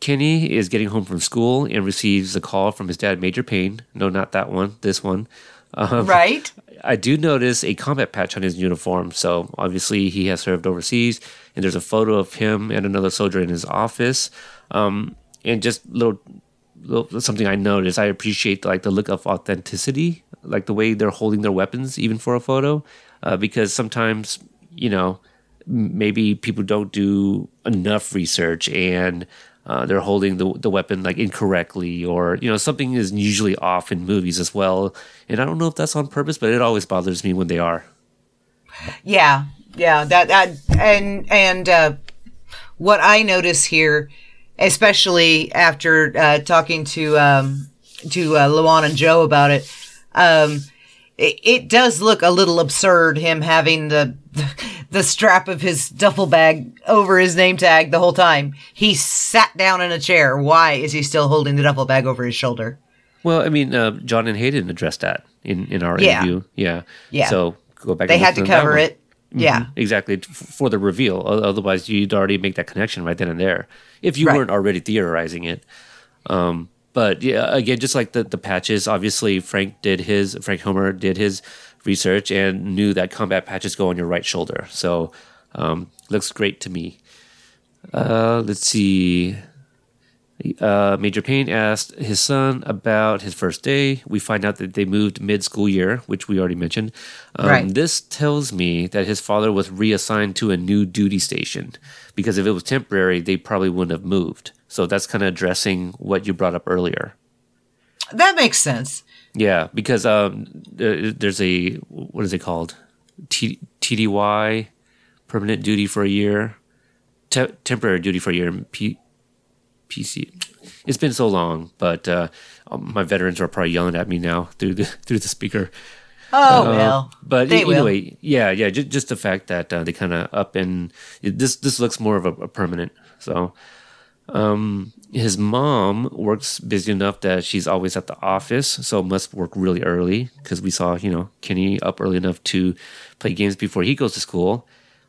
Kenny is getting home from school and receives a call from his dad, Major Payne. No, not that one. This one. Um, Right? I do notice a combat patch on his uniform, so obviously he has served overseas. And there's a photo of him and another soldier in his office. Um, and just little, little something I noticed. I appreciate like the look of authenticity, like the way they're holding their weapons, even for a photo, uh, because sometimes you know maybe people don't do enough research and uh, they're holding the, the weapon like incorrectly or you know something is usually off in movies as well and i don't know if that's on purpose but it always bothers me when they are Yeah. Yeah. That, that, and, and, uh, what I notice here, especially after, uh, talking to, um, to, uh, Luan and Joe about it, um, it, it does look a little absurd him having the, the strap of his duffel bag over his name tag the whole time. He sat down in a chair. Why is he still holding the duffel bag over his shoulder? well i mean uh, jon and hayden addressed that in, in our Yeah. interview yeah Yeah. so go back to that. They had to cover it. Yeah. exactly for the reveal otherwise you'd already make that connection right then and there if you Right. weren't already theorizing it um, but yeah again just like the, the patches obviously frank did his frank homer did his research and knew that combat patches go on your right shoulder. So um, looks great to me. Uh, let's see uh, Major Payne asked his son about his first day. We find out that they moved mid school year, which we already mentioned. Um, Right. This tells me that his father was reassigned to a new duty station because if it was temporary, they probably wouldn't have moved. So that's kind of addressing what you brought up earlier. That makes sense. Yeah, because um, there's a what is it called? T- TDY, permanent duty for a year, Te- temporary duty for a year. P- PC. It's been so long, but uh, my veterans are probably yelling at me now through the through the speaker. Oh, well. But they e- will. anyway, yeah, yeah, just, just the fact that uh, they kind of up and this this looks more of a, a permanent. So, um, his mom works busy enough that she's always at the office, so must work really early because we saw you know Kenny up early enough to play games before he goes to school.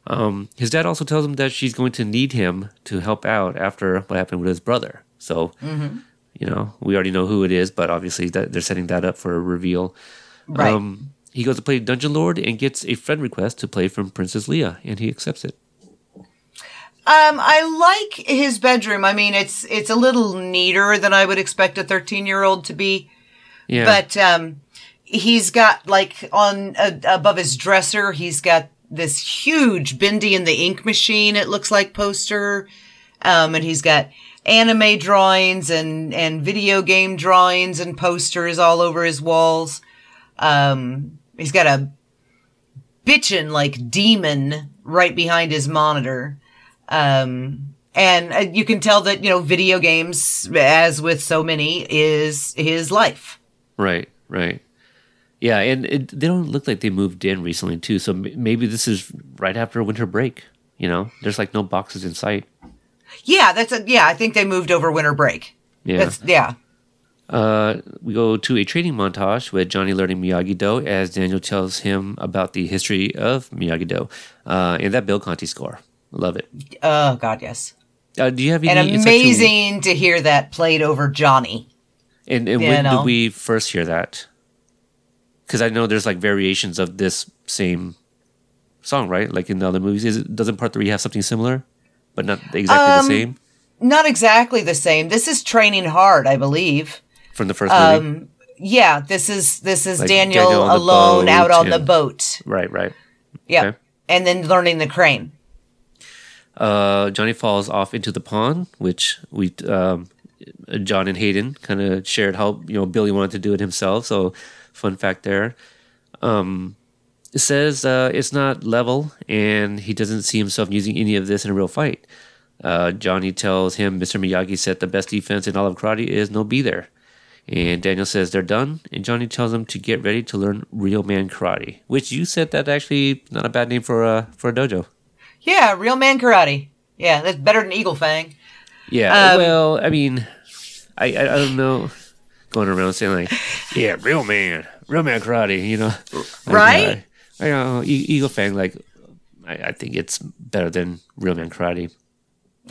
Um, his dad also tells him that she's going to need him to help out after what happened with his brother. So, Mm-hmm. you know, we already know who it is, but obviously that they're setting that up for a reveal. Right. Um, he goes to play Dungeon Lord and gets a friend request to play from Princess Leia, and he accepts it. Um, I like his bedroom. I mean, it's it's a little neater than I would expect a 13 year old to be. Yeah, But um, he's got like on uh, above his dresser, he's got this huge Bendy and the Ink Machine. It looks like poster, um, and he's got anime drawings and and video game drawings and posters all over his walls. Um, he's got a bitchin' like demon right behind his monitor. Um, and uh, you can tell that, you know, video games, as with so many, is his life. right, right. Yeah, and it, they don't look like they moved in recently too. So maybe this is right after winter break. You know, there's like no boxes in sight. Yeah, that's a, yeah, I think they moved over winter break. Yeah. That's, yeah. Uh, we go to a training montage with Johnny learning Miyagi Do as Daniel tells him about the history of Miyagi Do uh, and that Bill Conti score. Love it. Oh, God, yes. Uh, do you have any And insight to- amazing to hear that played over Johnny. And, and when know. did we first hear that? Because I know there's like variations of this same song, right? Like in the other movies, is it, doesn't Part Three have something similar, but not exactly the Um, same Not exactly the same. This is training hard, I believe. from the first movie? Um, yeah, this is this is Like Daniel, Daniel on the alone out boat on the boat. right, right. Yeah. Okay. And then learning the crane. Uh, Johnny falls off into the pond, which we um, Jon and Hayden kind of shared how you know Billy wanted to do it himself. So fun fact there. Um, it says uh, it's not level, and he doesn't see himself using any of this in a real fight. Uh, Johnny tells him Mr. Miyagi said the best defense in all of karate is no be there. And Daniel says they're done, and Johnny tells him to get ready to learn real man karate, which you said that actually not a bad name for a for a dojo. Yeah, real man karate. Yeah, that's better than Eagle Fang. Yeah, Um, well, I mean, I, I I don't know, going around saying like, yeah, real man, real man karate, you know, Like, Right? uh, I know Eagle Fang, like, I, I think it's better than real man karate,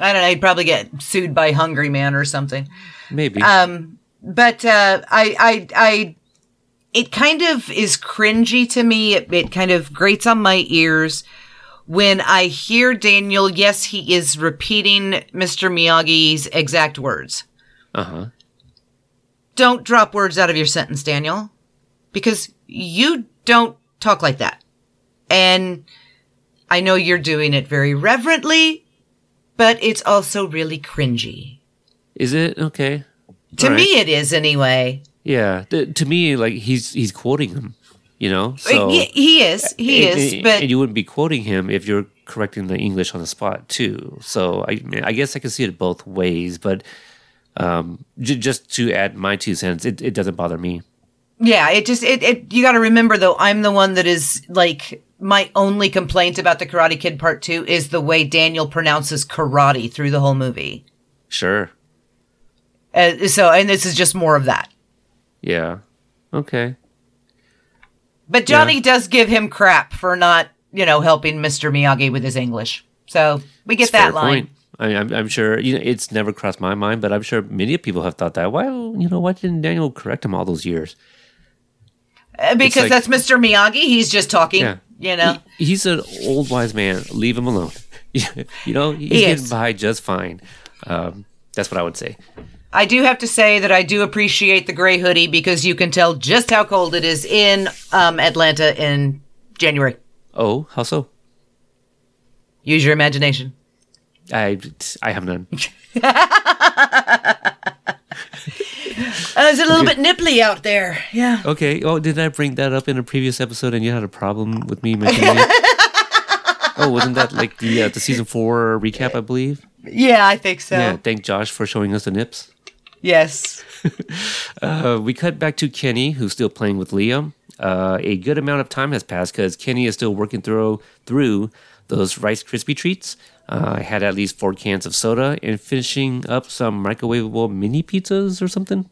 I don't know. He'd probably get sued by Hungry Man or something. maybe. Um, but uh, I, I, I, it kind of is cringy to me. It, it kind of grates on my ears when I hear Daniel. Yes, he is repeating Mr. Miyagi's exact words. uh huh. Don't drop words out of your sentence, Daniel, because you don't talk like that. And I know you're doing it very reverently, but it's also really cringy. Is it okay? To right. me, it is anyway. Yeah. Th- to me, like he's he's quoting him, you know. Uh, so he, he is, he and- is, and- but and you wouldn't be quoting him if you're correcting the English on the spot too. So I I guess I can see it both ways, but um, j- just to add my two cents, it, it doesn't bother me. yeah, it just it, it you got to remember though. I'm the one that is like my only complaint about the Karate Kid Part Two is the way Daniel pronounces karate through the whole movie. Sure. Uh, so, and this is just more of that. Yeah. Okay. But Johnny Yeah. does give him crap for not, you know, helping Mr. Miyagi with his English. So we get It's that line. point. I, I'm, I'm sure you know it's never crossed my mind, but I'm sure many people have thought that. Why, you know, why didn't Daniel correct him all those years? Uh, because like- that's Mr. Miyagi. He's just talking, Yeah. you know. He- he's an old wise man. Leave him alone. you know, he's He getting by just fine. Um, that's what I would say. I do have to say that I do appreciate the gray hoodie because you can tell just how cold it is in um, Atlanta in January. Oh, how so? Use your imagination. I I have none. Uh, it's a little bit nipply out there. Yeah. Okay. Oh, did I bring that up in a previous episode and you had a problem with me mentioning it? Oh, wasn't that like the uh, the season four recap? I believe. Yeah, I think so. Yeah. Thank Josh for showing us the nips. Yes. Uh, we cut back to Kenny, who's still playing with Liam. Uh, a good amount of time has passed because Kenny is still working through through those Rice Krispie treats. Uh, I had at least four cans of soda and finishing up some microwavable mini pizzas or something.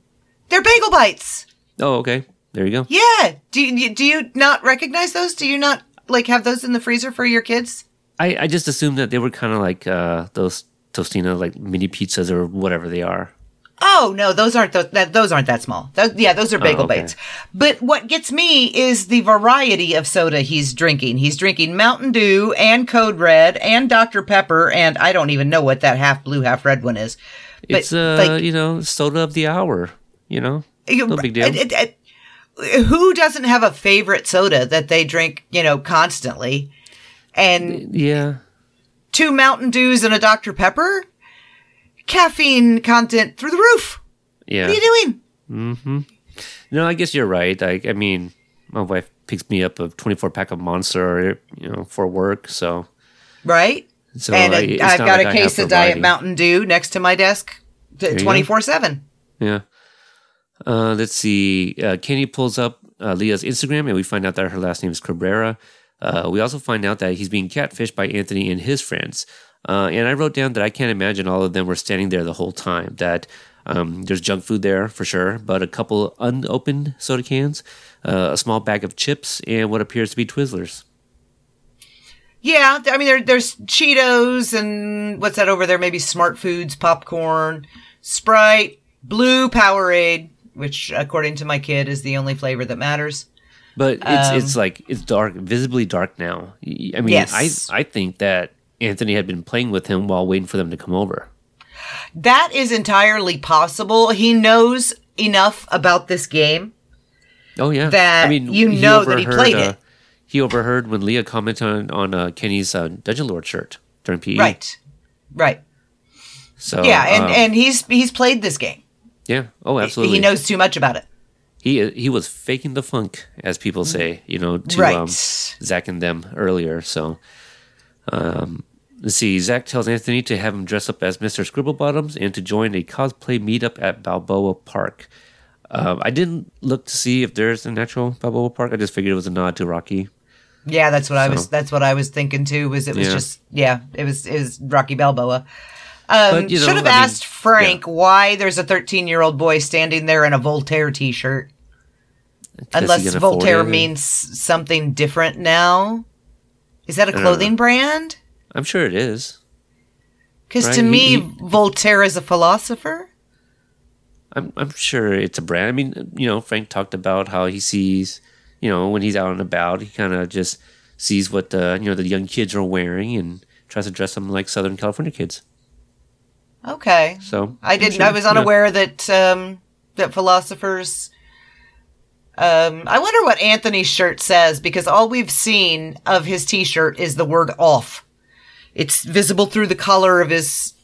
They're bagel bites. Oh, okay. There you go. Yeah. Do you, do you not recognize those? Do you not like have those in the freezer for your kids? I, I just assumed that they were kind of like uh, those Totino's, like mini pizzas or whatever they are. Oh no, those aren't those. That, those aren't that small. Those, yeah, those are bagel Oh, okay. bites. But what gets me is the variety of soda he's drinking. He's drinking Mountain Dew and Code Red and Dr Pepper, and I don't even know what that half blue, half red one is. But, It's uh, like- you know, soda of the hour. You know, no big deal. It- it- it- who doesn't have a favorite soda that they drink, you know, constantly? And yeah. two Mountain Dews and a Dr Pepper, caffeine content through the roof. Yeah. What are you doing? Mm-hmm. No, I guess you're right. I, I mean, my wife picks me up a 24 pack of Monster, you know, for work. So, Right? so and I- I've got like a case of Diet. Mountain Dew next to my desk, twenty four seven. Yeah. Uh, let's see. Uh, Kenny pulls up uh, Leah's Instagram, and we find out that her last name is Cabrera. Uh, we also find out that he's being catfished by Anthony and his friends. Uh, and I wrote down that I can't imagine all of them were standing there the whole time. That um, there's junk food there for sure, but a couple unopened soda cans, uh, a small bag of chips, and what appears to be Twizzlers. Yeah, I mean there, there's Cheetos and what's that over there? Maybe Smart Foods, popcorn, Sprite, Blue Powerade, which according to my kid is the only flavor that matters. But it's Um, it's like it's dark, visibly dark now. I mean, Yes. I I think that Anthony had been playing with him while waiting for them to come over. That is entirely possible. He knows enough about this game. Oh yeah, that I mean, you know that he played it. Uh, he overheard when Leah commented on on uh, Kenny's uh, Dungeon Lord shirt during PE. Right. Right. So yeah, and um, and he's he's played this game. yeah. Oh, absolutely. He knows too much about it. he he was faking the funk, as people say, you know, to Right. um, Zach and them earlier. So, um, let's see. Zach tells Anthony to have him dress up as Mister Scribblebottoms and to join a cosplay meetup at Balboa Park. Um, I didn't look to see if there's an actual Balboa Park. I just figured it was a nod to Rocky. Yeah, that's what I was. That's what I was thinking too. Was it was Yeah. just yeah, it was it was Rocky Balboa. Um, But, you know, should have I mean, asked Frank why there's a 13 year old boy standing there in a Voltaire T-shirt. Unless Voltaire means something different now. Is that a clothing brand? I'm sure it is. Because Right, to me, he- Voltaire is a philosopher. I'm I'm sure it's a brand. I mean, you know, Frank talked about how he sees, you know, when he's out and about, he kind of just sees what the you know the young kids are wearing and tries to dress them like Southern California kids. Okay, So I I'm didn't. sure, I was unaware that um, that philosophers. Um, I wonder what Anthony's shirt says because all we've seen of his T-shirt is the word "off." It's visible through the collar of his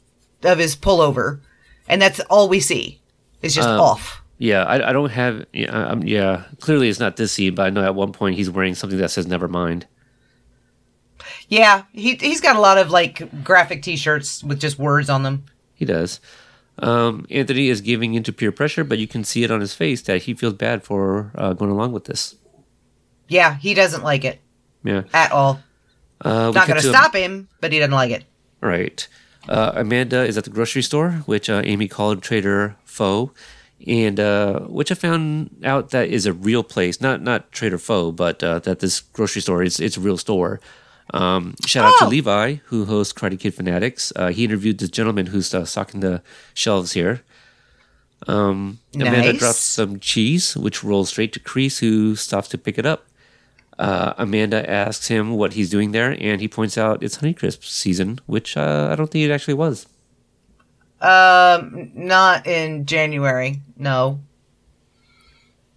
of his pullover, and that's all we see. It's just Um, off. Yeah, I, I don't have. Yeah, um, yeah, clearly it's not this scene, but I know at one point he's wearing something that says "Never mind." Yeah, he he's got a lot of like graphic T-shirts with just words on them. He does. Um, Anthony is giving into peer pressure, but you can see it on his face that he feels bad for uh, going along with this. Yeah, he doesn't like it Yeah, at all. Uh, we Not going to to- stop him, but he doesn't like it. Right. Uh, Amanda is at the grocery store, which uh, Amy called Trader Foe, and uh, which I found out that is a real place, not not Trader Foe, but uh, that this grocery store is it's a real store. Um, shout out to Oh. Levi, who hosts Karate Kid Fanatics. Uh, he interviewed this gentleman who's uh, stocking the shelves here. Um, Amanda drops some cheese, which rolls straight to Kreese, who stops to pick it up. Uh, Amanda asks him what he's doing there, and he points out it's Honeycrisp season, which uh, I don't think it actually was. Um, not in January. No.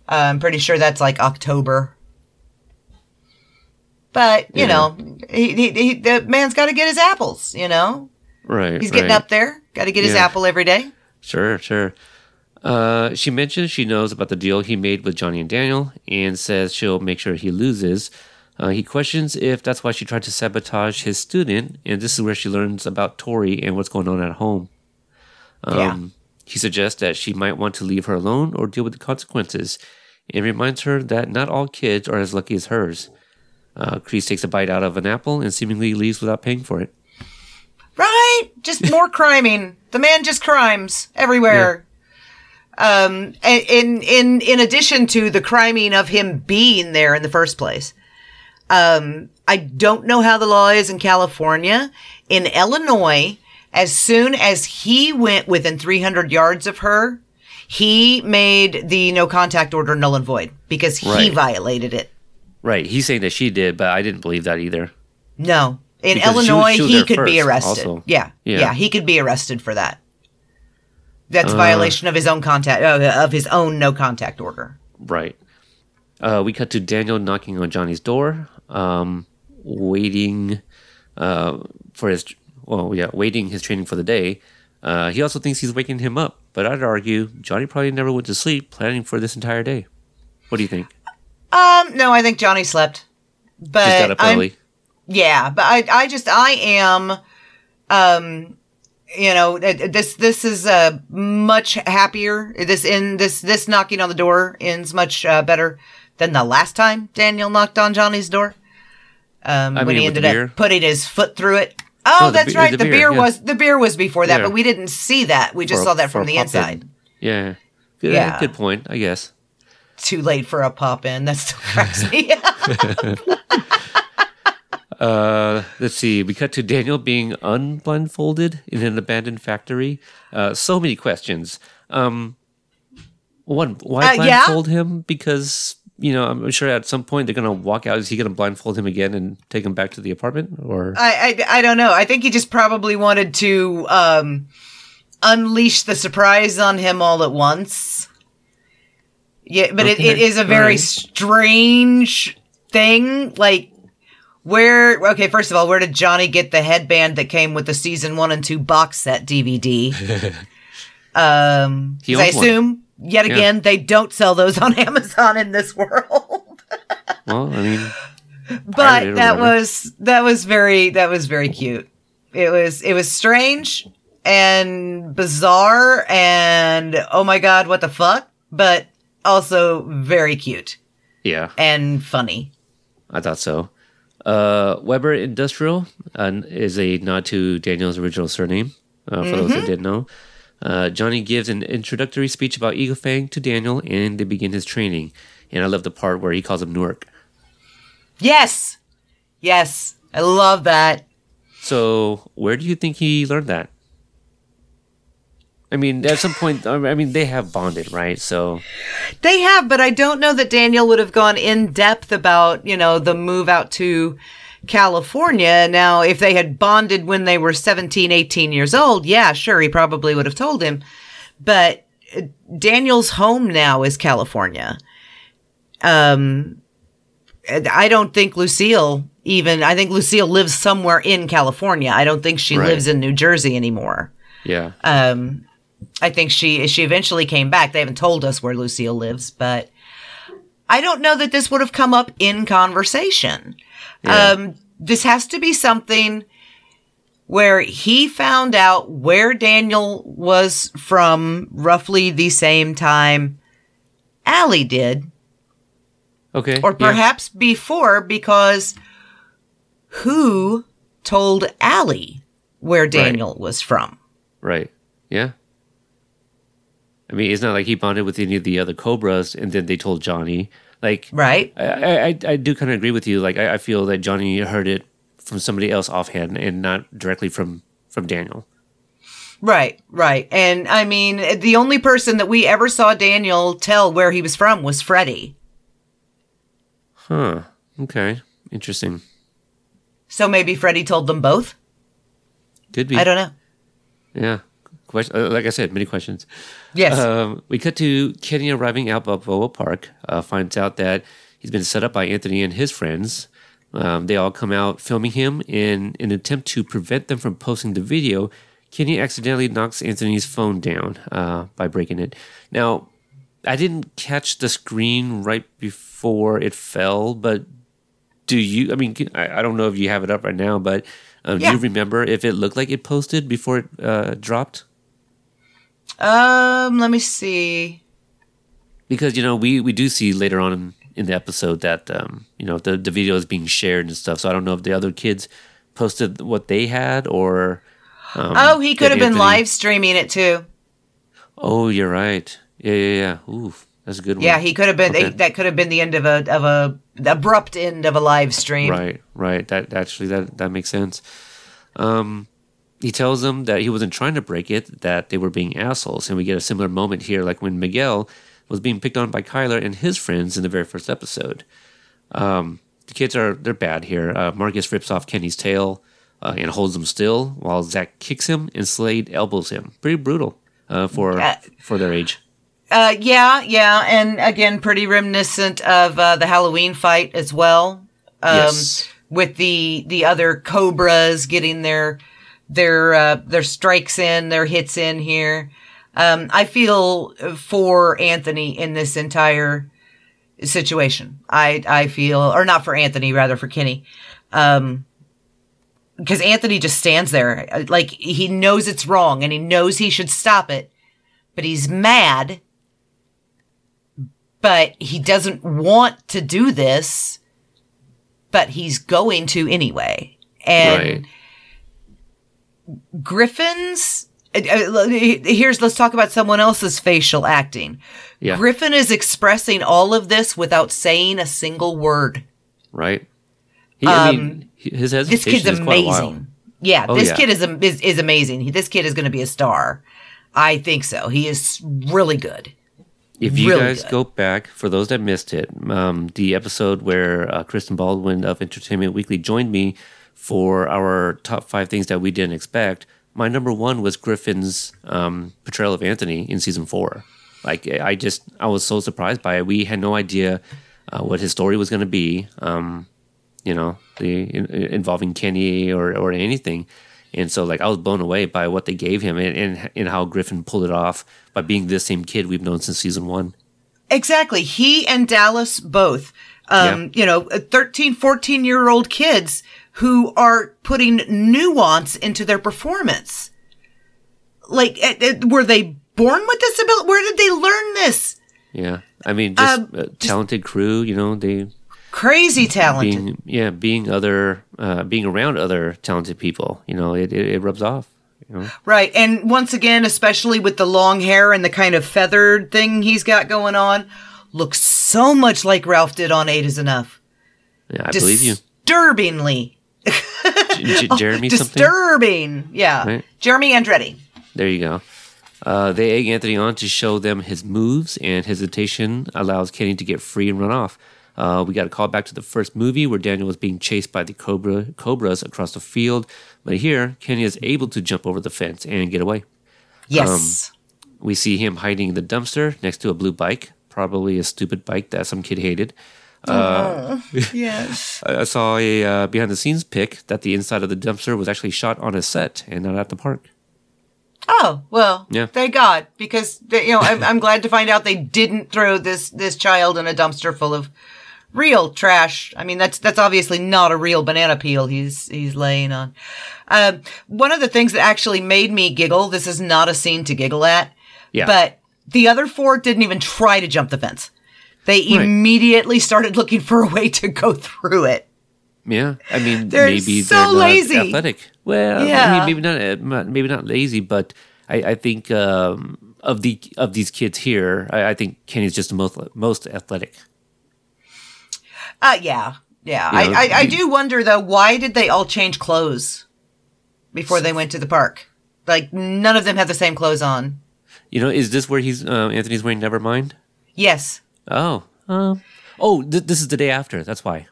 I'm pretty sure that's like October. But you Yeah. know, he, he, he the man's got to get his apples. You know, Right. he's getting right. up there. Got to get his apple every day. Sure, sure. Uh, she mentions she knows about the deal he made with Johnny and Daniel and says she'll make sure he loses. Uh, he questions if that's why she tried to sabotage his student, and this is where she learns about Tori and what's going on at home. Um, Yeah. He suggests that she might want to leave her alone or deal with the consequences, and reminds her that not all kids are as lucky as hers. Uh, Kreese takes a bite out of an apple and seemingly leaves without paying for it. Right? Just more criming. The man just crimes everywhere. Um, in in in addition to the criming of him being there in the first place. Um, I don't know how the law is in California. In Illinois, as soon as he went within 300 yards of her, he made the no contact order null and void because he Right. violated it. Right. He's saying that she did, but I didn't believe that either. No. In Because she was- Illinois, she was he could be arrested. Yeah, yeah. Yeah. he could be arrested for that. That's Uh. violation of his own contact uh, of his own no contact order. Right. Uh, we cut to Daniel knocking on Johnny's door, um, waiting uh, for his well, yeah, waiting his training for the day. Uh, he also thinks he's waking him up, but I'd argue Johnny probably never went to sleep planning for this entire day. What do you think? Um, no, I think Johnny slept. But Just got up I'm- early. Yeah, but I, I just, I am, um, you know, this, this is uh, much happier. This in this, this knocking on the door ends much uh, better than the last time Daniel knocked on Johnny's door. Um, when mean, he ended up putting his foot through it. Oh, the that's be- right. the The, beer, beer yeah. was the beer was before that, Yeah. but we didn't see that. We just saw that from the inside. Yeah. Good, Yeah. good point, I guess. Too late for a pop in. That still cracks me up. Uh, let's see. We cut to Daniel being unblindfolded in an abandoned factory. Uh, so many questions. Um, one, why Uh, yeah? blindfold him? Because you know, I'm sure at some point they're gonna walk out. Is he gonna blindfold him again and take him back to the apartment? Or I, I, I don't know. I think he just probably wanted to um, unleash the surprise on him all at once. Yeah, but it, it Okay, is a very alright. strange thing. Like, where, okay, first of all, where did Johnny get the headband that came with the season one and two box set DVD? um, I owns one. assume yet Yeah. again, they don't sell those on Amazon in this world. Well, I mean, but that was that was very that was very cute. It was it was strange and bizarre and oh my god, what the fuck? But also very cute yeah, and funny. I thought so. Uh, Weber Industrial uh, is a nod to Daniel's original surname, uh, for those that didn't know. Uh, Johnny gives an introductory speech about Eagle Fang to Daniel, and they begin his training. And I love the part where he calls him Newark. Yes. Yes. I love that. So, where do you think he learned that? I mean, at some point, I mean, they have bonded, right? So, They have, but I don't know that Daniel would have gone in depth about, you know, the move out to California. Now, if they had bonded when they were 17, 18 years old, yeah, sure, he probably would have told him. But uh, Daniel's home now is California. Um, I don't think Lucille even, I think Lucille lives somewhere in California. I don't think she Right. lives in New Jersey anymore. yeah. Um, I think she she eventually came back. They haven't told us where Lucille lives, but I don't know that this would have come up in conversation. Yeah. Um, this has to be something where he found out where Daniel was from roughly the same time Allie did, okay. or yeah. perhaps before, because who told Allie where Daniel was from? Right. Yeah. I mean, it's not like he bonded with any of the other Cobras and then they told Johnny. Like, Right? I, I, I- do kind of agree with you. Like, I, I feel that Johnny heard it from somebody else offhand and not directly from from Daniel. Right, right. And I mean, the only person that we ever saw Daniel tell where he was from was Freddie. Huh. Okay. Interesting. So maybe Freddie told them both? Could be. I don't know. Yeah. Question. Uh, like I said, many questions. Yes. Um, we cut to Kenny arriving at Balboa Park. Uh, finds out that he's been set up by Anthony and his friends. Um, they all come out filming him in an attempt to prevent them from posting the video. Kenny accidentally knocks Anthony's phone down uh, by breaking it. Now, I didn't catch the screen right before it fell, but do you? I mean, I, I don't know if you have it up right now, but um, Yeah. do you remember if it looked like it posted before it uh, dropped? Um, let me see. because you know we we do see later on in, in the episode that um you know the the video is being shared and stuff so i don't know if the other kids posted what they had or um, oh, he could have been Anthony- live streaming it too. oh you're right yeah yeah yeah ooh that's a good one Yeah, he could have been. Okay. That could have been the end of a of a the abrupt end of a live stream. right right that actually that that makes sense um he tells them that he wasn't trying to break it that they were being assholes and we get a similar moment here like when miguel was being picked on by kyler and his friends in the very first episode Um, the kids are they're bad here. Uh, Marcus rips off Kenny's tail uh, and holds him still, while Zach kicks him and Slade elbows him. Pretty brutal uh, for Uh, for their age. Uh, yeah, yeah, and again, pretty reminiscent of uh, the Halloween fight as well. Um, Yes. with the the other cobras getting their their uh, their strikes in, their hits in here. Um, I feel for Anthony in this entire situation. I I feel, or not for Anthony, rather for Kenny, um, because Anthony just stands there like he knows it's wrong and he knows he should stop it, but he's mad. But he doesn't want to do this, but he's going to anyway. And right. Griffin's uh, uh, here's let's talk about someone else's facial acting. Yeah. Griffin is expressing all of this without saying a single word. Right. He, I mean, his Um, This kid's is quite a while. amazing. Yeah, Oh, this yeah. kid is, is is amazing. This kid is going to be a star. I think so. He is really good. If you Really guys good. go back, for those that missed it, um, the episode where uh, Kristen Baldwin of Entertainment Weekly joined me for our top five things that we didn't expect, my number one was Griffin's um, portrayal of Anthony in season four. Like, I just, I was so surprised by it. We had no idea uh, what his story was going to be, um, you know, the in, involving Kenny or, or anything. And so, like, I was blown away by what they gave him and, and, and how Griffin pulled it off by being the same kid we've known since season one. Exactly. He and Dallas both, um, Yeah. you know, 13, 14 year old kids who are putting nuance into their performance. Like, eh, eh, were they born with this ability? Where did they learn this? Yeah. I mean, just Um, a talented crew, you know, they Crazy talented. being, yeah, being other, uh, being around other talented people, you know, it, it, it rubs off. You know? Right. And once again, especially with the long hair and the kind of feathered thing he's got going on, looks so much like Ralph did on Eight is Enough. Yeah, I believe you. Disturbingly. J- J- Jeremy something? Disturbing. Yeah. Right. Jeremy Andretti. There you go. Uh, they egg Anthony on to show them his moves, and hesitation allows Kenny to get free and run off. Uh, we got a call back to the first movie where Daniel was being chased by the cobra cobras across the field, but here Kenny is able to jump over the fence and get away. Yes. We see him hiding in the dumpster next to a blue bike, probably a stupid bike that some kid hated. yes. I I saw a uh, behind the scenes pic that the inside of the dumpster was actually shot on a set and not at the park. Oh well, Yeah. thank God, because they, you know I'm, I'm glad to find out they didn't throw this this child in a dumpster full of real trash. I mean that's that's obviously not a real banana peel he's he's laying on. Um, one of the things that actually made me giggle. This is not a scene to giggle at, Yeah. but the other four didn't even try to jump the fence. They Right. immediately started looking for a way to go through it. Yeah, I mean, They're maybe so they're not lazy. athletic. Well, I Yeah. mean, maybe not, uh, maybe not lazy, but I, I think um, of the of these kids here, I, I think Kenny's just the most most athletic. Uh, yeah, yeah. You know, I, I, I do wonder though, why did they all change clothes before they went to the park? Like none of them had the same clothes on. You know, is this where he's uh, Anthony's wearing Nevermind? Yes. Oh, uh, oh, th- this is the day after. That's why.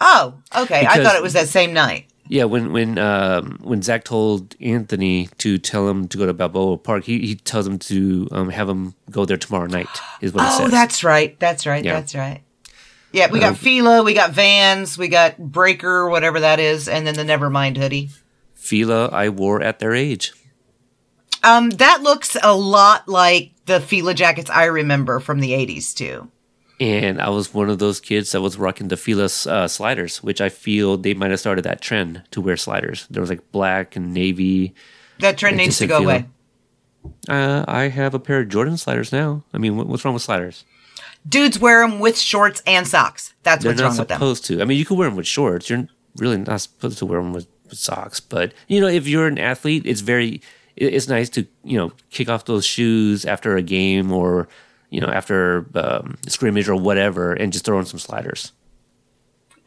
Oh, okay. I thought it was that same night. Yeah, when when um, when Zach told Anthony to tell him to go to Balboa Park, he, he tells him to um, have him go there tomorrow night. Is what he Oh, that's right. That's right. Yeah. That's right. Yeah, we got Fila, we got Vans, we got Breaker, whatever that is, and then the Nevermind hoodie. Fila I wore at their age. Um, that looks a lot like the Fila jackets I remember from the '80s too. And I was one of those kids that was rocking the Fila uh, sliders, which I feel they might have started that trend to wear sliders. There was like black and navy. That trend needs to go Fila. away. Uh, I have a pair of Jordan sliders now. I mean, what's wrong with sliders? Dudes wear them with shorts and socks. That's They're what's wrong with them. supposed to. I mean, you can wear them with shorts. You're really not supposed to wear them with, with socks. But you know, if you're an athlete, it's very it's nice to you know kick off those shoes after a game or you know after um, scrimmage or whatever, and just throw in some sliders.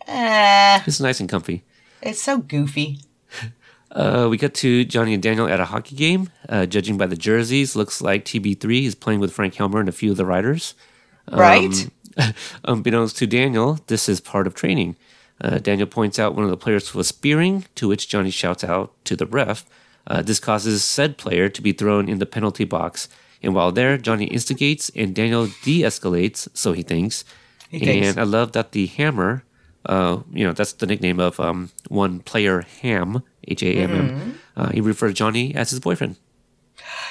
Eh, It's nice and comfy. it's so goofy. Uh, we got to Johnny and Daniel at a hockey game. Uh, judging by the jerseys, looks like TB3 is playing with Frank Helmer and a few of the riders. Right? Unbeknownst to Daniel, this is part of training. Uh, Daniel points out one of the players was spearing, to which Johnny shouts out to the ref. Uh, this causes said player to be thrown in the penalty box. And while there, Johnny instigates and Daniel de escalates, so he thinks. thinks. And I love that the hammer, uh, you know, that's the nickname of um, one player, Ham, H A M M. Uh, he refers Johnny as his boyfriend.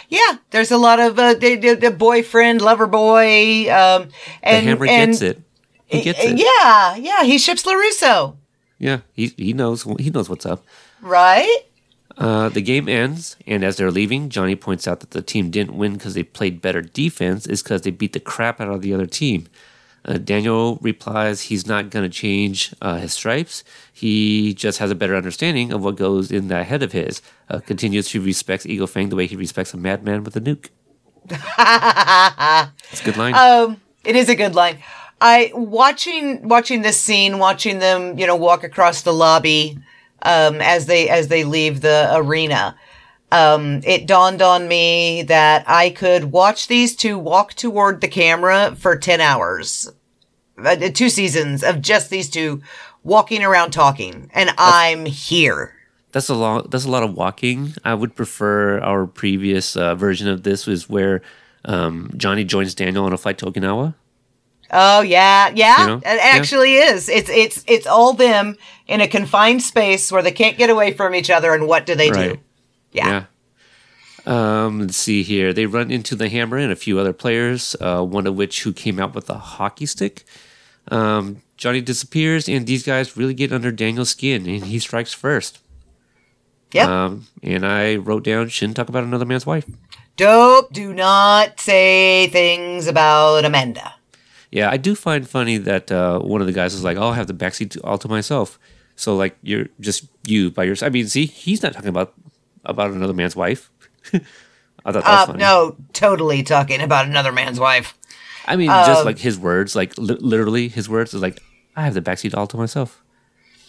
Yeah, there's a lot of uh, the, the, the boyfriend, lover boy, um, The hammer and, gets it. He gets it. Yeah, yeah, he ships Larusso, Yeah, he, he knows he knows what's up. right? Uh, the game ends, and as they're leaving, Johnny points out that the team didn't win because they played better defense, is because they beat the crap out of the other team. Uh, Daniel replies he's not going to change uh, his stripes. He just has a better understanding of what goes in that head of his. Uh, continues to respect Eagle Fang the way he respects a madman with a nuke. It's a good line. Um, it is a good line. I watching watching this scene, watching them, you know, walk across the lobby um, as they as they leave the arena. Um, it dawned on me that I could watch these two walk toward the camera for ten hours, uh, two seasons of just these two walking around talking, and I'm here. That's a lot. That's a lot of walking. I would prefer our previous uh, version of this was where um, Johnny joins Daniel on a flight to Okinawa. Oh yeah, yeah. You know? It Yeah. actually is. It's it's it's all them in a confined space where they can't get away from each other. And what do they do? Yeah. Yeah. Um, let's see here. They run into the hammer and a few other players, uh, one of which who came out with a hockey stick. Um, Johnny disappears, and these guys really get under Daniel's skin, and he strikes first. Yeah. Um, and I wrote down, shouldn't talk about another man's wife. Dope. Do not say things about Amanda. Yeah, I do find funny that uh, one of the guys was like, "I'll have the backseat all to myself." So like you're just you by yourself. I mean, see, he's not talking about about another man's wife. I thought that Uh, funny. no, totally talking about another man's wife. I mean, Um, just like his words, like li- literally his words is like, "I have the backseat all to myself."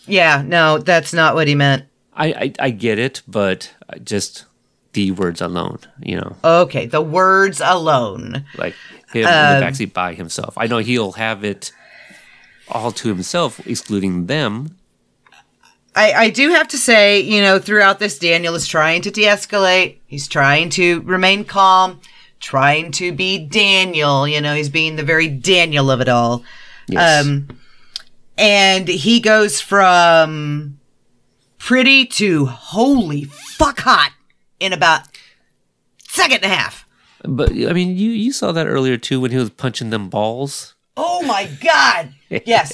Yeah, no, that's not what he meant. I I, I get it, but just the words alone, you know, Okay, the words alone. like him Um, in the backseat by himself. I know he'll have it all to himself, excluding them. I, I do have to say, you know, throughout this, Daniel is trying to de escalate. He's trying to remain calm, trying to be Daniel. You know, he's being the very Daniel of it all. Yes. Um, and he goes from pretty to holy fuck hot in about second and a half. But I mean, you you saw that earlier too when he was punching them balls. Oh my god! Yes,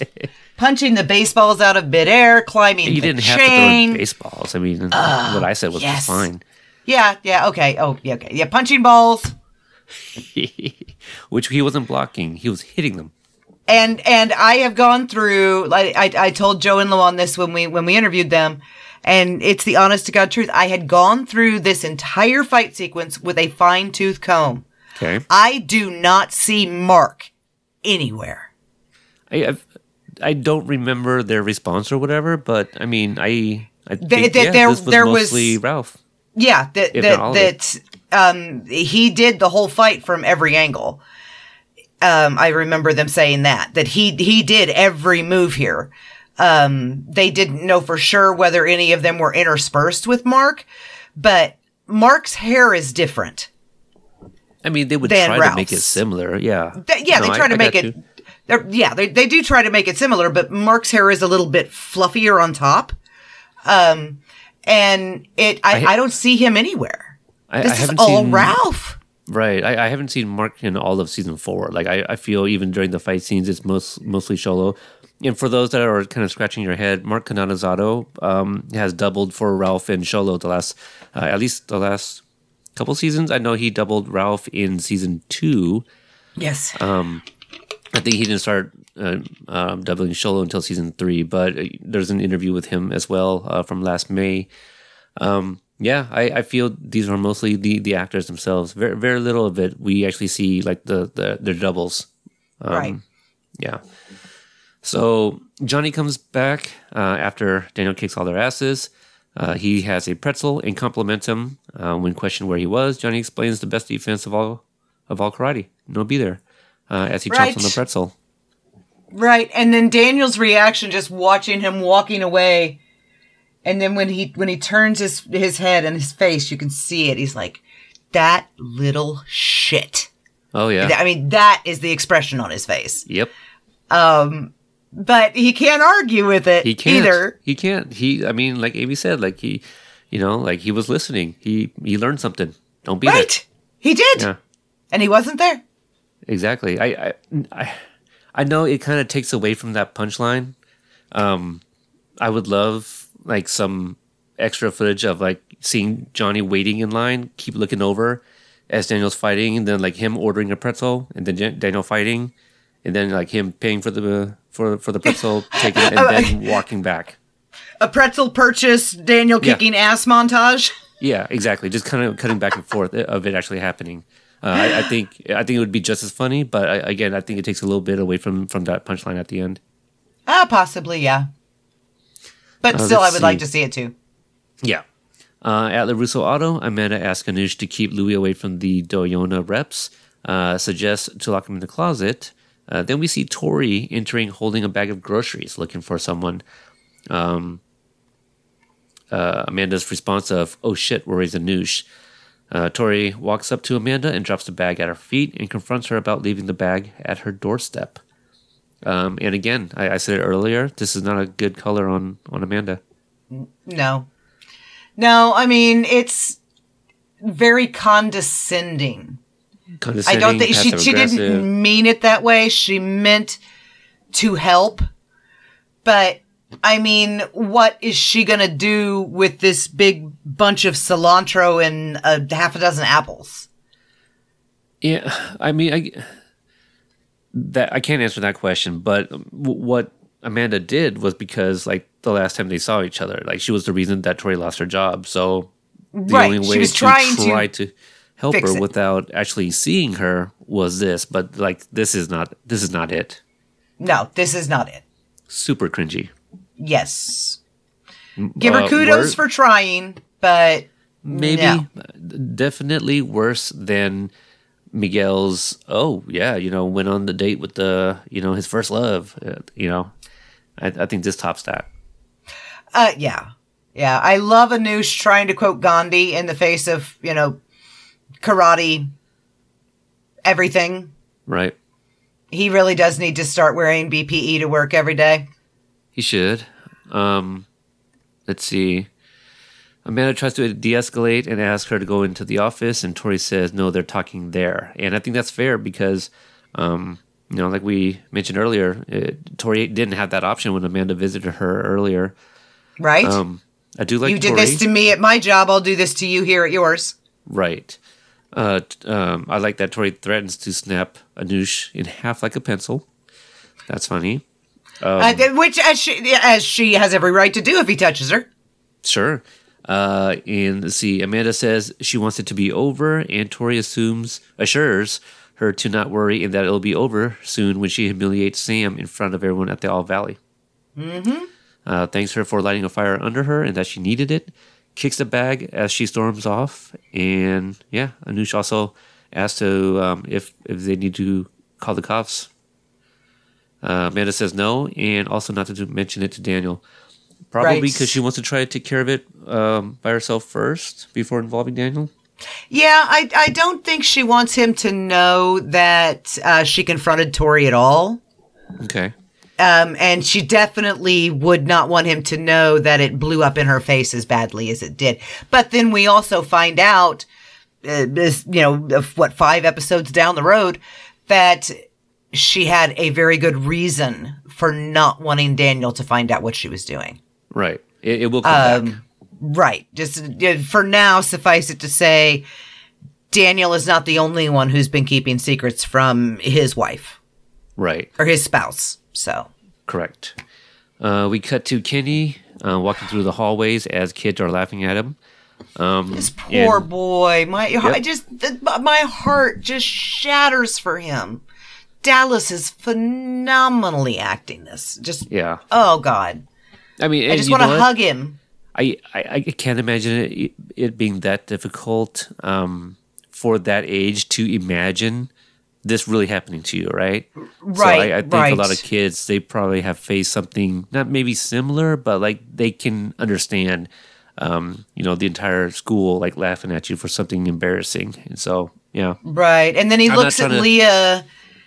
punching the baseballs out of midair, climbing He the didn't have chain. to throw baseballs. I mean, what I said was yes. fine. Yeah, yeah, okay. Oh, yeah, okay. Yeah, punching balls. Which he wasn't blocking; he was hitting them. and and I have gone through like I, I told Joe and Luan this when we when we interviewed them and it's the honest to God truth. I had gone through this entire fight sequence with a fine tooth comb. Okay, I do not see Mark anywhere. I I've, I don't remember their response or whatever, but I mean, I I think that yeah, there- this was there was- Ralph. Yeah, that that not all of it. that um he did the whole fight from every angle. Um I remember them saying that that he he did every move here. Um they didn't know for sure whether any of them were interspersed with Mark, but Mark's hair is different. I mean, they would try to make it similar. Yeah, Th- yeah, No, they I- try to I make it yeah, they, they do try to make it similar, but Mark's hair is a little bit fluffier on top. Um and it I, I- I, don't see him anywhere. I, This I is all seen Ralph. Right. I, I haven't seen Mark in all of season four. Like I, I feel even during the fight scenes, it's most mostly Xolo. And for those that are kind of scratching your head, Mark Cananizato um, has doubled for Ralph and Xolo the last, uh, at least the last couple seasons. I know he doubled Ralph in season two. Yes. Um, I think he didn't start uh, um, doubling Xolo until season three, but uh, there's an interview with him as well uh, from last May. Um, yeah, I, I feel these are mostly the, the actors themselves. Very very little of it we actually see like the, the their doubles. right. Yeah. So Johnny comes back uh, after Daniel kicks all their asses. Uh, he has a pretzel and compliments him. Uh, when questioned where he was, Johnny explains the best defense of all of all karate. No be there. Uh, as he Right. chomps on the pretzel. Right. And then Daniel's reaction just watching him walking away. And then when he when he turns his his head and his face, you can see it. He's like, that little shit. Oh yeah. I mean, that is the expression on his face. Yep. But he can't argue with it He can't. either. He can't. He. I mean, like Amy said, like he, you know, like he was listening. He he learned something. Don't be Right. He did. Yeah. And he wasn't there. Exactly. I I I, I know it kind of takes away from that punchline. Um, I would love like some extra footage of like seeing Johnny waiting in line, keep looking over as Daniel's fighting, and then like him ordering a pretzel, and then Daniel fighting, and then like him paying for the for for the pretzel, taking it, and then walking back. A pretzel purchase, Daniel Yeah. kicking ass montage. Yeah, exactly. Just kind of cutting back and forth of it actually happening. Uh, I, I think I think it would be just as funny, but I, again, I think it takes a little bit away from from that punchline at the end. Ah, possibly, yeah. But Uh, still, I would like to see it too. Yeah. Uh, at LaRusso Auto, Amanda asks Anoush to keep Louis away from the Doyona reps, uh, suggests to lock him in the closet. Uh, then we see Tori entering holding a bag of groceries, looking for someone. Um, uh, Amanda's response of, oh shit, is Anoush? Uh, Tori walks up to Amanda and drops the bag at her feet and confronts her about leaving the bag at her doorstep. Um, and again, I, I said it earlier. This is not a good color on on Amanda. No. No, I mean, it's very condescending. I don't think she, she didn't mean it that way. She meant to help. But I mean, what is she going to do with this big bunch of cilantro and a half a dozen apples? Yeah, I mean, I that I can't answer that question, but what Amanda did was because like the last time they saw each other, like she was the reason that Tori lost her job. So the Right, only she way was trying to try to, help fix her it. without actually seeing her was this. But like this is not this is not it. No, this is not it. Super cringy. Yes. Give her Uh, kudos for trying, but maybe No. definitely worse than Miguel's. Oh yeah, you know, went on the date with the you know his first love. Uh, you know, I, I think this tops that. Uh, yeah. Yeah. I love Anoush trying to quote Gandhi in the face of, you know, karate, everything. Right. He really does need to start wearing PPE to work every day. He should. Um, let's see. Amanda tries to de-escalate and ask her to go into the office, and Tori says, "No, they're talking there." And I think that's fair because, um, you know, like we mentioned earlier, it, Tori didn't have that option when Amanda visited her earlier. Right? Um, I do like you did Tori. this to me at my job. I'll do this to you here at yours. Right. Uh, um, I like that Tori threatens to snap Anoush in half like a pencil. That's funny. Um, uh, which, as she, as she has every right to do if he touches her. Sure. Uh, and let's see, Amanda says she wants it to be over, and Tori assumes, assures her to not worry and that it'll be over soon when she humiliates Sam in front of everyone at the All Valley. Mm-hmm. Uh, thanks her for lighting a fire under her and that she needed it. Kicks the bag as she storms off, and yeah, Anoush also asks to um, if if they need to call the cops. Uh, Amanda says no, and also not to do- mention it to Daniel. Probably Right. because she wants to try to take care of it um, by herself first before involving Daniel. Yeah, I, I don't think she wants him to know that uh, she confronted Tori at all. Okay. Um, and she definitely would not want him to know that it blew up in her face as badly as it did. But then we also find out, uh, this, you know, what five episodes down the road, that she had a very good reason for not wanting Daniel to find out what she was doing. Right. It, it will come back. Um, Right. Just uh, for now, suffice it to say, Daniel is not the only one who's been keeping secrets from his wife Right. or his spouse. So. Correct. Uh, we cut to Kenny uh, walking through the hallways as kids are laughing at him. Um, This poor and- boy, my I just th- my heart just shatters for him. Dallas is phenomenally acting this. Just Yeah. oh god, I mean, I just want to hug him. I, I, I can't imagine it, it being that difficult um, for that age to imagine this really happening to you, right? So Right, I, I think right. a lot of kids they probably have faced something not maybe similar, but like they can understand, um, you know, the entire school like laughing at you for something embarrassing, and so yeah, Right, and then he I'm looks at to- Leah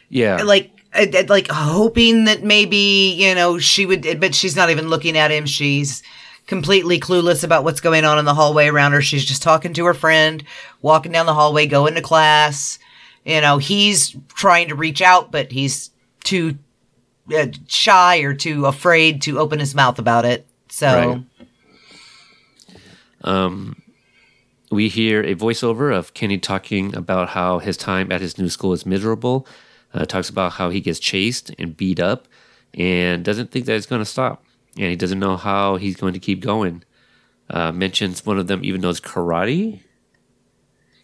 yeah, like uh, uh, like hoping that maybe you know she would, but she's not even looking at him. She's completely clueless about what's going on in the hallway around her. She's just talking to her friend, walking down the hallway, going to class. You know, he's trying to reach out, but he's too uh, shy or too afraid to open his mouth about it. So, Right. we hear a voiceover of Kenny talking about how his time at his new school is miserable. Uh, talks about how he gets chased and beat up and doesn't think that it's going to stop. And he doesn't know how he's going to keep going. Uh, mentions one of them even knows karate.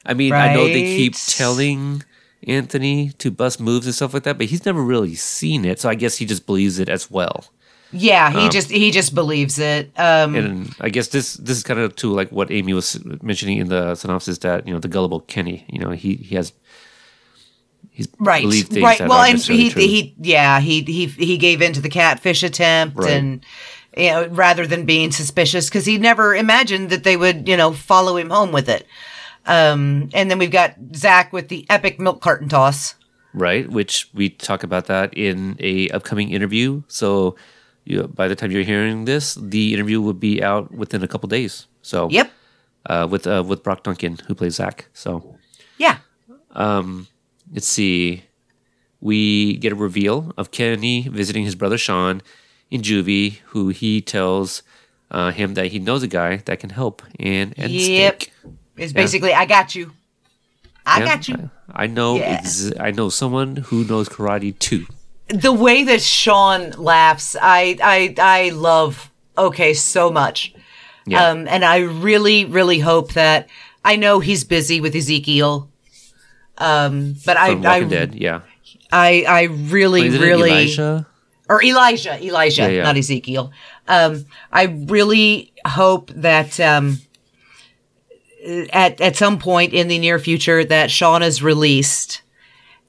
I mean, I know they keep telling Anthony to bust moves and stuff like that, but he's never really seen it. So I guess he just believes it as well. yeah, he just he just believes it. Um, And I guess this this is kind of to like what Amy was mentioning in the synopsis that you know the gullible Kenny, you know, he he has he's right right well and he true. he yeah he he he gave in to the catfish attempt Right. and you know rather than being suspicious because he never imagined that they would you know follow him home with it um and then we've got zach with the epic milk carton toss right? Which we talk about that in a upcoming interview. So you, by the time you're hearing this, the interview will be out within a couple days. So Yep. uh, with uh, with Brock Duncan who plays Zach. So Yeah. um, let's see. We get a reveal of Kenny visiting his brother Sean in juvie, who he tells uh, him that he knows a guy that can help and and Yep. It's basically, I got you. I Yeah, got you. I, I know. Yeah. Ex- I know someone who knows karate too. the way that Sean laughs, I I I love okay so much. Yeah. Um, and I really, really hope that I know he's busy with Ezekiel. Um, but I, Walking I, Dead. Yeah. I, I really, really, Elijah? or Elijah, Elijah, Yeah, yeah. not Ezekiel. Um, I really hope that, um, at, at some point in the near future that Sean is released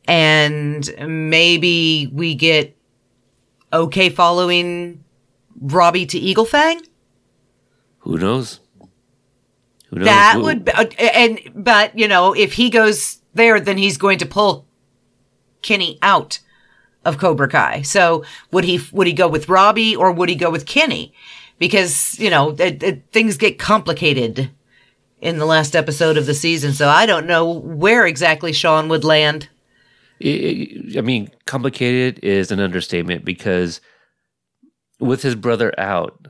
and maybe we get okay following Robbie to Eagle Fang. Who knows? Who knows? That Who- would be, uh, and but you know if he goes there, then he's going to pull Kenny out of Cobra Kai. So would he would he go with Robbie or would he go with Kenny? Because you know it, it, things get complicated in the last episode of the season, so I don't know where exactly Sean would land. I- mean, complicated is an understatement because with his brother out,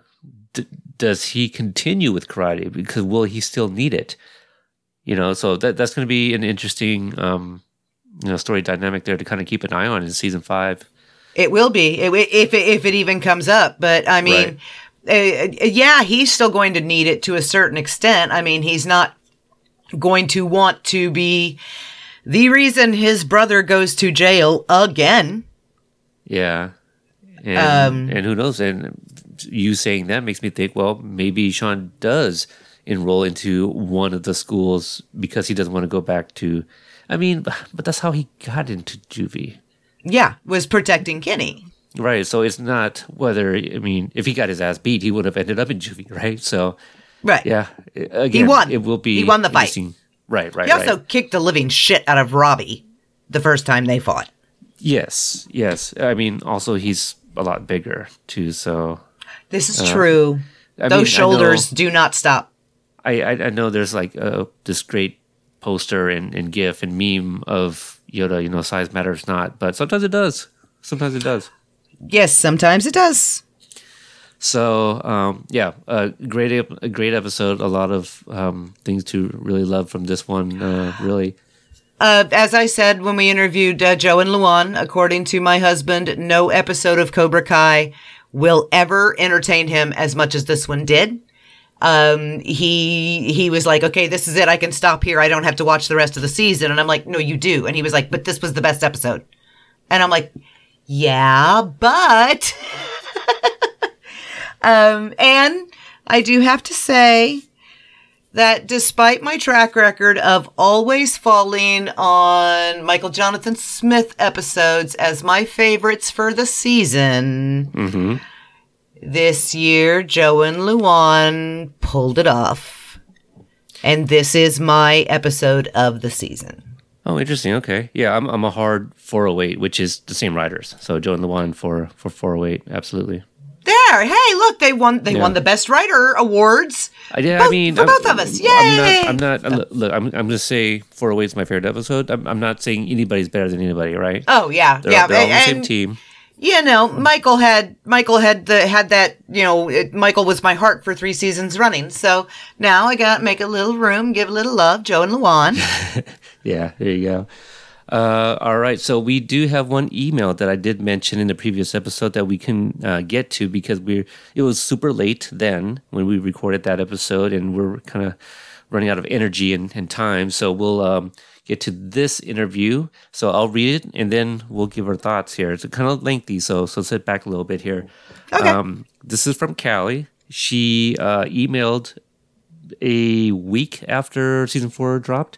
d- does he continue with karate? Because will he still need it? You know, so that that's going to be an interesting, um, you know, story dynamic there to kind of keep an eye on in season five. It will be if it, if it even comes up. But I mean, uh, yeah, he's still going to need it to a certain extent. I mean, he's not going to want to be the reason his brother goes to jail again. Yeah, and Um, and who knows? And you saying that makes me think. Well, maybe Sean does enroll into one of the schools because he doesn't want to go back to. I mean, but that's how he got into juvie. Yeah, was protecting Kenny. Right. So it's not whether I mean if he got his ass beat, he would have ended up in juvie, right? So Right. yeah, again, he won. It will be He won the fight. Right. Right. He also right. kicked the living shit out of Robbie the first time they fought. Yes. Yes. I mean, also he's a lot bigger too. So This is true. Uh, I Those mean, shoulders know- do not stop. I, I I know there's like uh, this great poster and, and GIF and meme of Yoda. You know, size matters not, but sometimes it does. Sometimes it does. Yes, sometimes it does. So um, yeah, a great a great episode. A lot of um, things to really love from this one. Uh, really. Uh, as I said when we interviewed uh, Joe and Luan, according to my husband, no episode of Cobra Kai will ever entertain him as much as this one did. Um, he he was like, okay, this is it. I can stop here. I don't have to watch the rest of the season. And I'm like, no, you do. And he was like, but this was the best episode. And I'm like, yeah, but. um, and I do have to say that despite my track record of always falling on Michael Jonathan Smith episodes as my favorites for the season, this year Joe and Luan pulled it off. And this is my episode of the season. Oh, interesting. Okay, yeah, I'm I'm a hard 408, which is the same writers. So Joe and Luan for for 408, absolutely. There, hey, look, they won. They Yeah. won the best writer awards. I, yeah, Both- I mean, for I'm- both of us. I'm Yay! not. I'm not. I'm, look, I'm. I'm gonna say 408 is my favorite episode. I'm, I'm not saying anybody's better than anybody, right? Oh yeah, They're, yeah, they're all on the same team. you know, Michael had Michael had the had that you know it, Michael was my heart for three seasons running. So now I got to make a little room, give a little love, Joe and Luan. Yeah, there you go. Uh, all right, so we do have one email that I did mention in the previous episode that we can uh, get to because we're it was super late then when we recorded that episode, and we're kind of running out of energy and, and time. So we'll um, get to this interview. So I'll read it, and then we'll give our thoughts here. It's kind of lengthy, so so sit back a little bit here. Okay. Um, this is from Callie. She uh, emailed a week after season four dropped.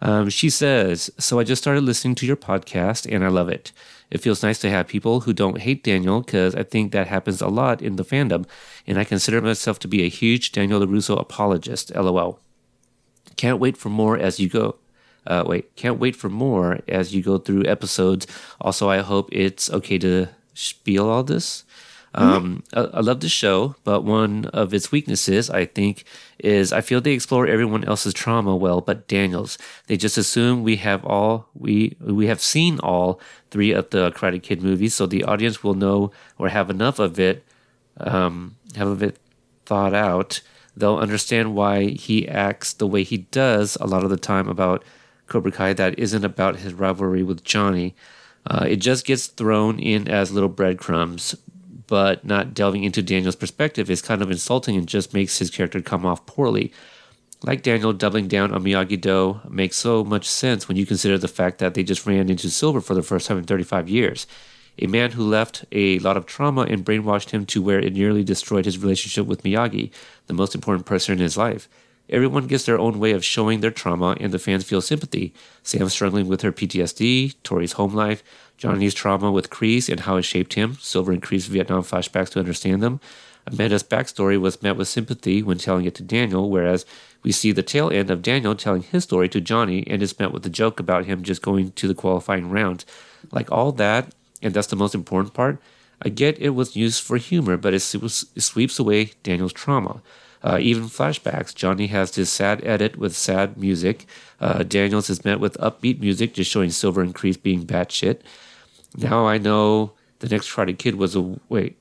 Um, she says, So I just started listening to your podcast and I love it. It feels nice to have people who don't hate Daniel because I think that happens a lot in the fandom, and I consider myself to be a huge Daniel LaRusso apologist. LOL. Can't wait for more as you go. uh, wait, can't wait for more as you go through episodes. Also, I hope it's okay to spiel all this. Um, I, I love the show, but one of its weaknesses, I think, is I feel they explore everyone else's trauma well, but Daniel's. They just assume we have all we we have seen all three of the Karate Kid movies, so the audience will know or have enough of it, um, have of it thought out. They'll understand why he acts the way he does a lot of the time about Cobra Kai that isn't about his rivalry with Johnny. Uh, it just gets thrown in as little breadcrumbs, but not delving into Daniel's perspective is kind of insulting and just makes his character come off poorly. Like Daniel doubling down on Miyagi Do makes so much sense when you consider the fact that they just ran into Silver for the first time in 35 years. A man who left a lot of trauma and brainwashed him to where it nearly destroyed his relationship with Miyagi, the most important person in his life. Everyone gets their own way of showing their trauma, and the fans feel sympathy. Sam struggling with her PTSD, Tori's home life, Johnny's trauma with Kreese and how it shaped him, Silver and Kreese Vietnam flashbacks to understand them. Amanda's backstory was met with sympathy when telling it to Daniel, whereas we see the tail end of Daniel telling his story to Johnny and is met with a joke about him just going to the qualifying round. Like all that, and that's the most important part, I get it was used for humor, but it, it sweeps away Daniel's trauma. Uh, even flashbacks. Johnny has this sad edit with sad music. Uh, Daniels is met with upbeat music, just showing Silver and Kreese being batshit. Now I know the next Karate Kid was a wait.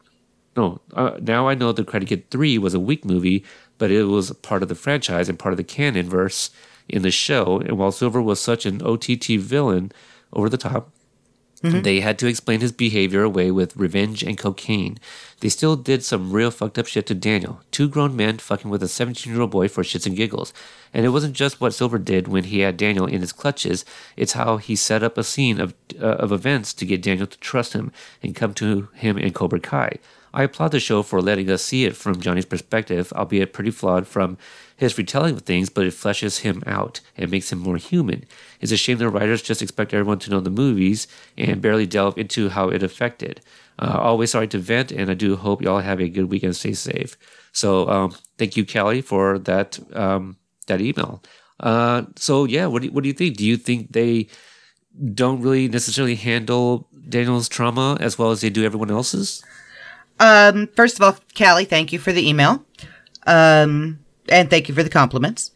No, uh, now I know the Karate Kid 3 was a weak movie, but it was part of the franchise and part of the canon verse in the show. And while Silver was such an OTT villain over the top, Mm-hmm. They had to explain his behavior away with revenge and cocaine. They still did some real fucked up shit to Daniel. Two grown men fucking with a 17 year old boy for shits and giggles. And it wasn't just what Silver did when he had Daniel in his clutches, it's how he set up a scene of, uh, of events to get Daniel to trust him and come to him in Cobra Kai. I applaud the show for letting us see it from Johnny's perspective, albeit pretty flawed from his retelling of things, but it fleshes him out and makes him more human. It's a shame the writers just expect everyone to know the movies and barely delve into how it affected. Uh, always sorry to vent, and I do hope y'all have a good weekend. Stay safe. So, um, thank you, Kelly, for that um, that email. Uh, so, yeah, what do, what do you think? Do you think they don't really necessarily handle Daniel's trauma as well as they do everyone else's? Um, first of all, Callie, thank you for the email. Um, and thank you for the compliments.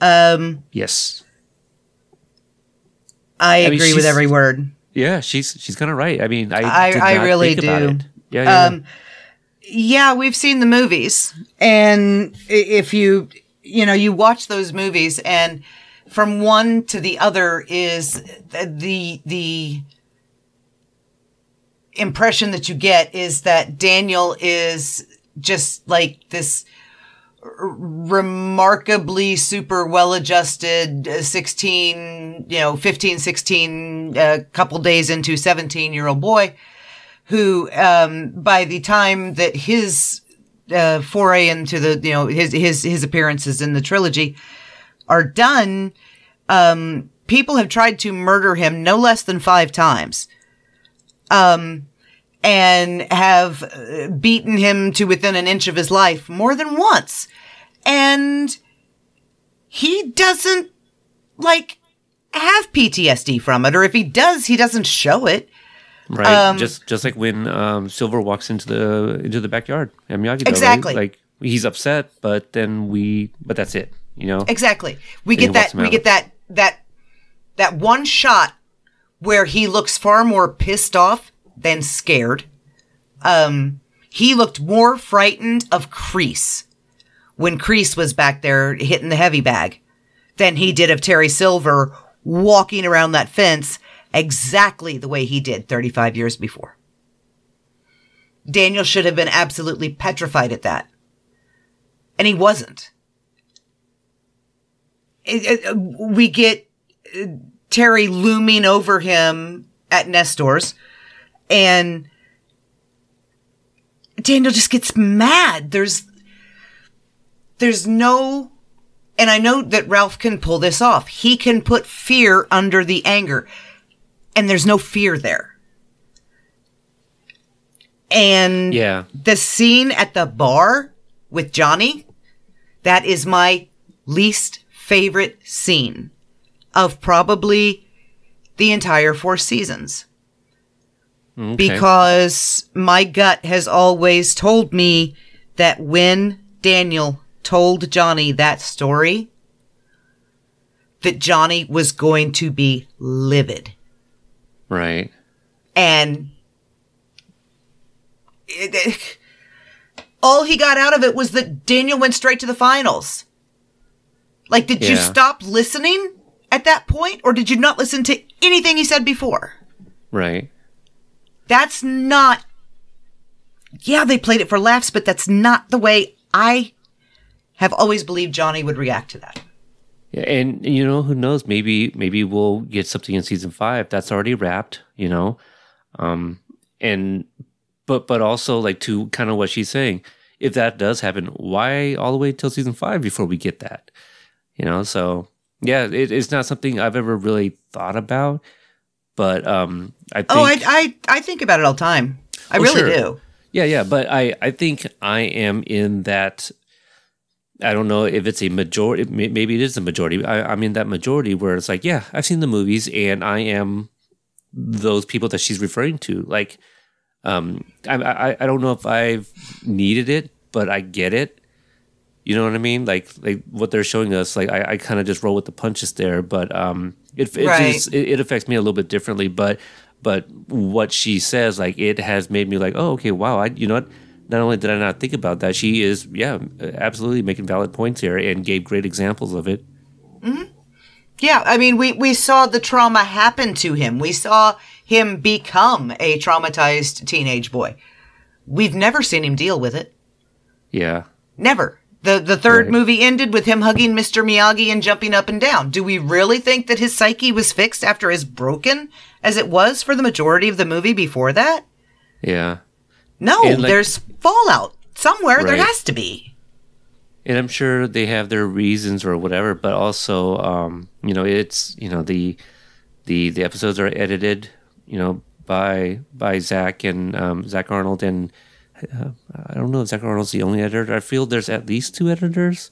Um, yes. I, I agree mean, with every word. Yeah, she's she's kind of right. I mean, I I, I really do. Yeah, yeah. Um, yeah, we've seen the movies, and if you you know you watch those movies, and from one to the other is the the impression that you get is that Daniel is just like this remarkably super well adjusted uh, 16 you know 15 16 a uh, couple days into 17 year old boy who um, by the time that his uh, foray into the you know his his his appearances in the trilogy are done um, people have tried to murder him no less than five times. Um, and have uh, beaten him to within an inch of his life more than once. And he doesn't like have PTSD from it, or if he does, he doesn't show it. Right. Um, just just like when um, Silver walks into the into the backyard at Miyagi. Exactly. Right? Like he's upset, but then we but that's it. You know. Exactly. We get that we get that that that one shot where he looks far more pissed off than scared. Um, he looked more frightened of Kreese when Kreese was back there hitting the heavy bag than he did of Terry Silver walking around that fence exactly the way he did 35 years before. Daniel should have been absolutely petrified at that. And he wasn't. It, it, we get uh, Terry looming over him at Nestor's and Daniel just gets mad. There's, there's no, and I know that Ralph can pull this off. He can put fear under the anger and there's no fear there. And yeah, the scene at the bar with Johnny, that is my least favorite scene of probably the entire four seasons. Okay. Because my gut has always told me that when Daniel told Johnny that story, that Johnny was going to be livid. right. And it, it- all he got out of it was that Daniel went straight to the finals. Like, did you stop listening at that point, or did you not listen to anything he said before? Right. That's not. Yeah, they played it for laughs, but that's not the way I have always believed Johnny would react to that. Yeah, and you know who knows? Maybe maybe we'll get something in season five that's already wrapped. You know, um, and but but also like to kind of what she's saying. If that does happen, why all the way till season five before we get that? You know, so yeah, it, it's not something I've ever really thought about. But um, I think Oh, I, I, I think about it all the time. I Oh, really sure. do. Yeah, yeah, but I I think I am in that. I don't know if it's a majority. Maybe it is a majority. I, I'm in that majority where it's like, yeah, I've seen the movies, and I am those people that she's referring to. Like, um, I I, I don't know if I've needed it, but I get it. You know what I mean? Like like what they're showing us. Like I, I kind of just roll with the punches there, but um, it it, Right. just, it it affects me a little bit differently. But but what she says, like it has made me like, oh okay, wow. I you know what? Not only did I not think about that, she is yeah, absolutely making valid points here and gave great examples of it. Hmm. Yeah, I mean, we, we saw the trauma happen to him. We saw him become a traumatized teenage boy. We've never seen him deal with it. Yeah, Never. The the third Right. movie ended with him hugging Mr. Miyagi and jumping up and down. Do we really think that his psyche was fixed after as broken as it was for the majority of the movie before that? yeah. No, like- there's fallout somewhere. There has to be. and I'm sure they have their reasons or whatever, but also, um, you know, it's you know the the the episodes are edited, you know, by by Zach and um, Zach Arnold, and uh, I don't know if Zach Arnold's the only editor. I feel there's at least two editors,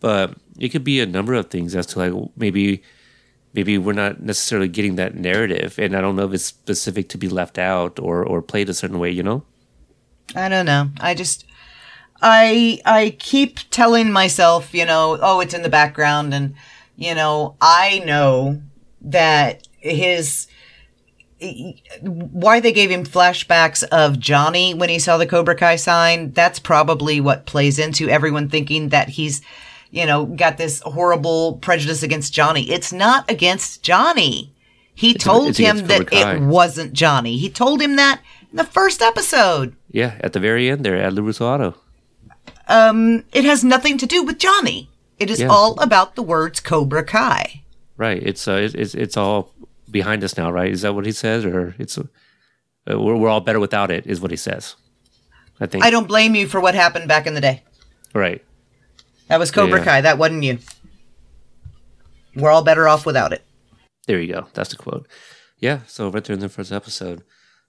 but it could be a number of things as to like maybe maybe we're not necessarily getting that narrative, and I don't know if it's specific to be left out or or played a certain way, you know. I don't know. I just I I keep telling myself, you know, oh, it's in the background and you know, I know that his why they gave him flashbacks of Johnny when he saw the Cobra Kai sign, that's probably what plays into everyone thinking that he's, you know, got this horrible prejudice against Johnny. It's not against Johnny. He told it's him that it wasn't Johnny. He told him that in the first episode. Yeah, at the very end there at LaRusso Auto. um, it has nothing to do with Johnny. It is Yeah. all about the words Cobra Kai. Right. It's uh, it's- it's it's all behind us now, right? Is that what he says, or it's uh, we're we're all better without it? Is what he says. I think. I don't blame you for what happened back in the day. Right. That was Cobra Yeah. Kai. That wasn't you. We're all better off without it. There you go. That's the quote. Yeah. So right there in the first episode.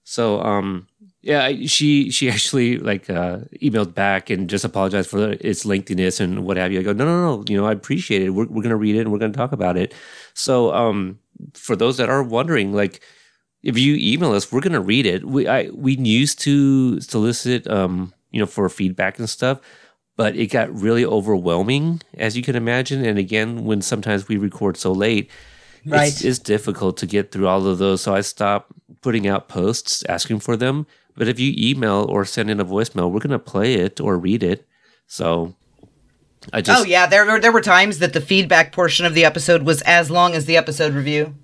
So um yeah, she she actually like uh emailed back and just apologized for its lengthiness and what have you. I go no no no. You know I appreciate it. We're we're gonna read it and we're gonna talk about it. So um for those that are wondering, like if you email us, we're gonna read it. We I we used to solicit um you know for feedback and stuff, but it got really overwhelming as you can imagine. And again, when sometimes we record so late, Right. it's, it's difficult to get through all of those. So I stopped putting out posts asking for them. But if you email or send in a voicemail, we're gonna play it or read it. So I just oh yeah, there were there were times that the feedback portion of the episode was as long as the episode review.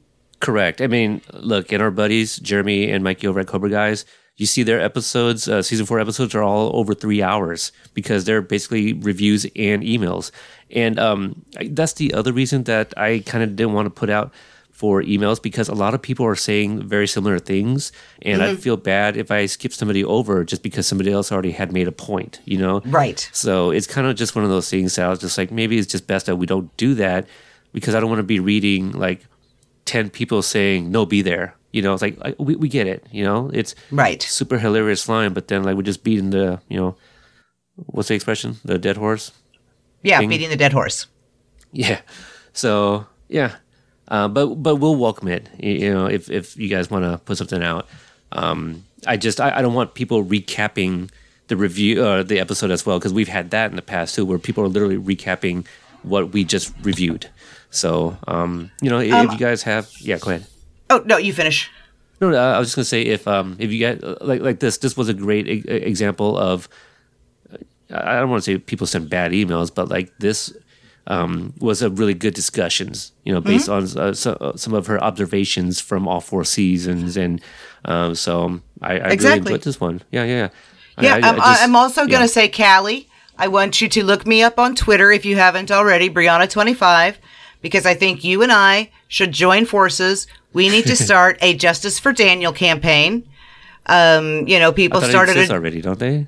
Correct. I mean, look, in our buddies, Jeremy and Mikey over at Cobra Guys, you see their episodes, uh, season four episodes are all over three hours because they're basically reviews and emails. And um, that's the other reason that I kind of didn't want to put out for emails because a lot of people are saying very similar things. And I mm-hmm. feel bad if I skip somebody over just because somebody else already had made a point, you know? Right. So it's kind of just one of those things that I was just like, maybe it's just best that we don't do that because I don't want to be reading like 10 people saying, no, be there. You know, it's like, I, we, we get it. You know, it's Right. super hilarious line, but then like we're just beating the, you know, what's the expression? The dead horse? Yeah, Thing. beating the dead horse. Yeah. So, yeah. Uh, but but we'll welcome it. You know, if if you guys want to put something out. Um, I just I, I don't want people recapping the review uh, the episode as well because we've had that in the past too, where people are literally recapping what we just reviewed. So um, you know, if, if you guys have, yeah, go ahead. Oh no, you finish. No, no, I was just gonna say if um if you get like like this, this was a great e- example of. I don't want to say people sent bad emails, but like this um, was a really good discussions. You know, based on uh, so, some of her observations from all four seasons, and um, so I, I really Exactly. enjoyed this one. Yeah, yeah, I- Yeah, I- am just- I'm also going to yeah. say, Callie, I want you to look me up on Twitter if you haven't already, Brianna25, because I think you and I should join forces. We need to start a Justice for Daniel campaign. Um, you know, people started a, already, don't they?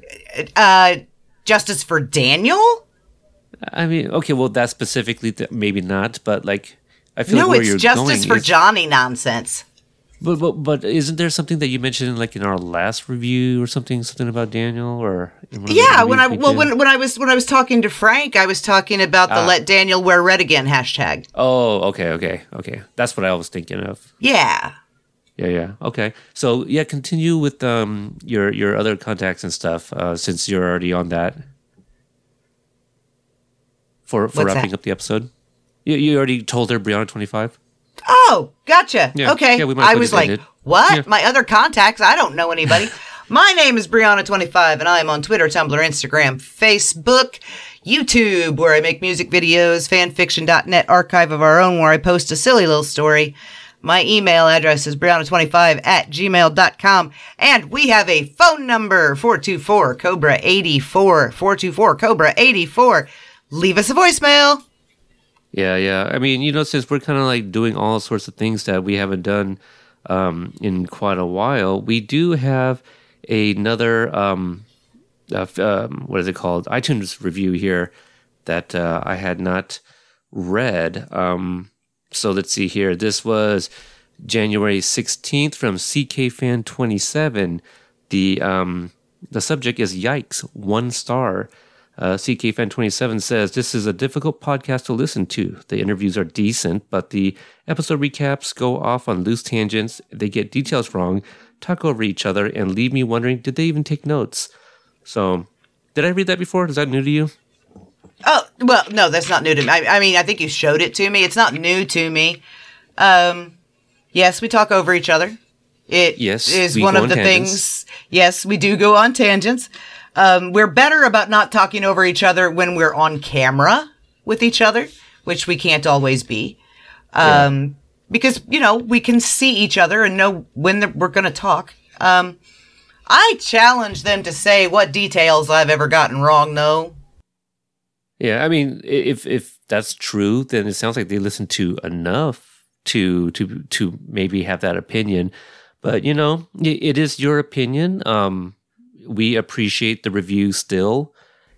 uh, Justice for Daniel. I mean, okay, well, that specifically, th- maybe not, but like, I feel No, like it's Justice for is- Johnny nonsense. But, but but isn't there something that you mentioned like in our last review or something something about Daniel or in one of the Yeah, when I well when when I was when I was talking to Frank, I was talking about Ah. the "Let Daniel Wear Red Again" hashtag. oh okay okay okay that's what I was thinking of Yeah. yeah yeah okay so yeah continue with um your your other contacts and stuff uh, since you're already on that for for What's wrapping that? up the episode you, you already told her Brianna 25? Oh, gotcha. Yeah. Okay. Yeah, we might I was like, what? Yeah. My other contacts? I don't know anybody. My name is Brianna25, and I am on Twitter, Tumblr, Instagram, Facebook, YouTube, where I make music videos, fanfiction.net archive of our own, where I post a silly little story. My email address is brianna25 at gmail.com. And we have a phone number, 424 Cobra 84, 424 Cobra 84. Leave us a voicemail. Yeah, yeah. I mean, you know, since we're kind of like doing all sorts of things that we haven't done um, in quite a while, we do have another um, uh, um, what is it called? iTunes review here that uh, I had not read. Um, so let's see here. This was January sixteenth from CK Fan twenty seven. The um, the subject is yikes, one star. Uh, CK Fan 27 says, This is a difficult podcast to listen to. The interviews are decent, but the episode recaps go off on loose tangents. They get details wrong, talk over each other, and leave me wondering, did they even take notes? So, did I read that before? Is that new to you? Oh well, no, that's not new to me. I, I mean, I think you showed it to me. It's not new to me. Um, yes, we talk over each other. It Yes, is one of the tangents. things. Yes, we do go on tangents. Um, we're better about not talking over each other when we're on camera with each other, which we can't always be. Um, because you know we can see each other and know when the, we're going to talk. Um, I challenge them to say what details I've ever gotten wrong. though. Yeah, I mean, if if that's true, then it sounds like they listen to enough to to to maybe have that opinion. But you know, it is your opinion. Um, we appreciate the review still,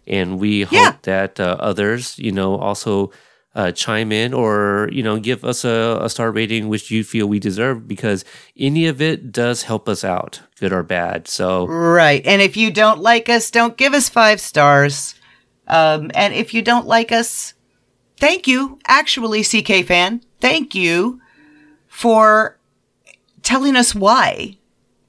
and we hope Yeah. that uh, others, you know, also uh, chime in or you know give us a, a star rating which you feel we deserve because any of it does help us out, good or bad. So Right. And if you don't like us, don't give us five stars. Um, and if you don't like us, thank you, actually, CK fan. Thank you for telling us why.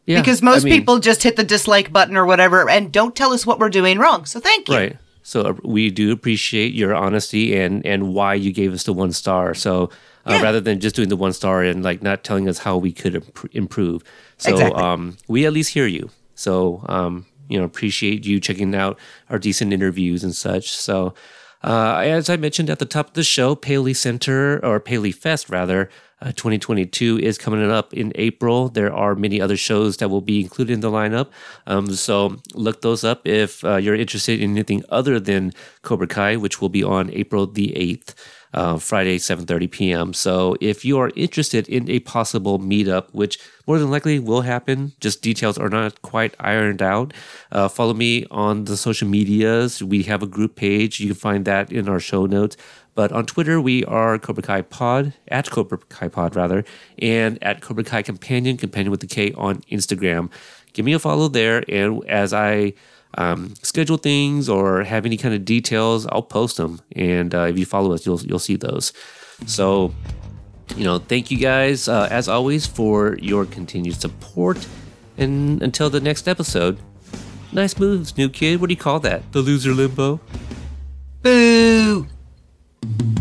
Yeah, because I most mean- people just hit the dislike button or whatever and don't tell us what we're doing wrong. So thank you. Right. So uh, we do appreciate your honesty and and why you gave us the one star. So uh, Yeah. rather than just doing the one star and like not telling us how we could imp- improve, so Exactly. um, we at least hear you. So um, you know, appreciate you checking out our decent interviews and such. So. Uh, as I mentioned at the top of the show, Paley Center or Paley Fest rather, uh, 2022 is coming up in April. There are many other shows that will be included in the lineup. Um, so look those up if uh, you're interested in anything other than Cobra Kai, which will be on April the 8th. Uh, Friday, 7:30 p.m. So, if you are interested in a possible meetup, which more than likely will happen, just details are not quite ironed out. Uh, follow me on the social medias. We have a group page. You can find that in our show notes. But on Twitter, we are Cobra Kai Pod, at Cobra Kai Pod, rather, and at Cobra Kai Companion, Companion with the K on Instagram. Give me a follow there. And as I um, schedule things or have any kind of details, I'll post them. And uh, if you follow us, you'll, you'll see those. So you know, thank you guys, uh, as always, for your continued support. And until the next episode, nice moves, new kid. What do you call that? The loser limbo? Boo! Thank you.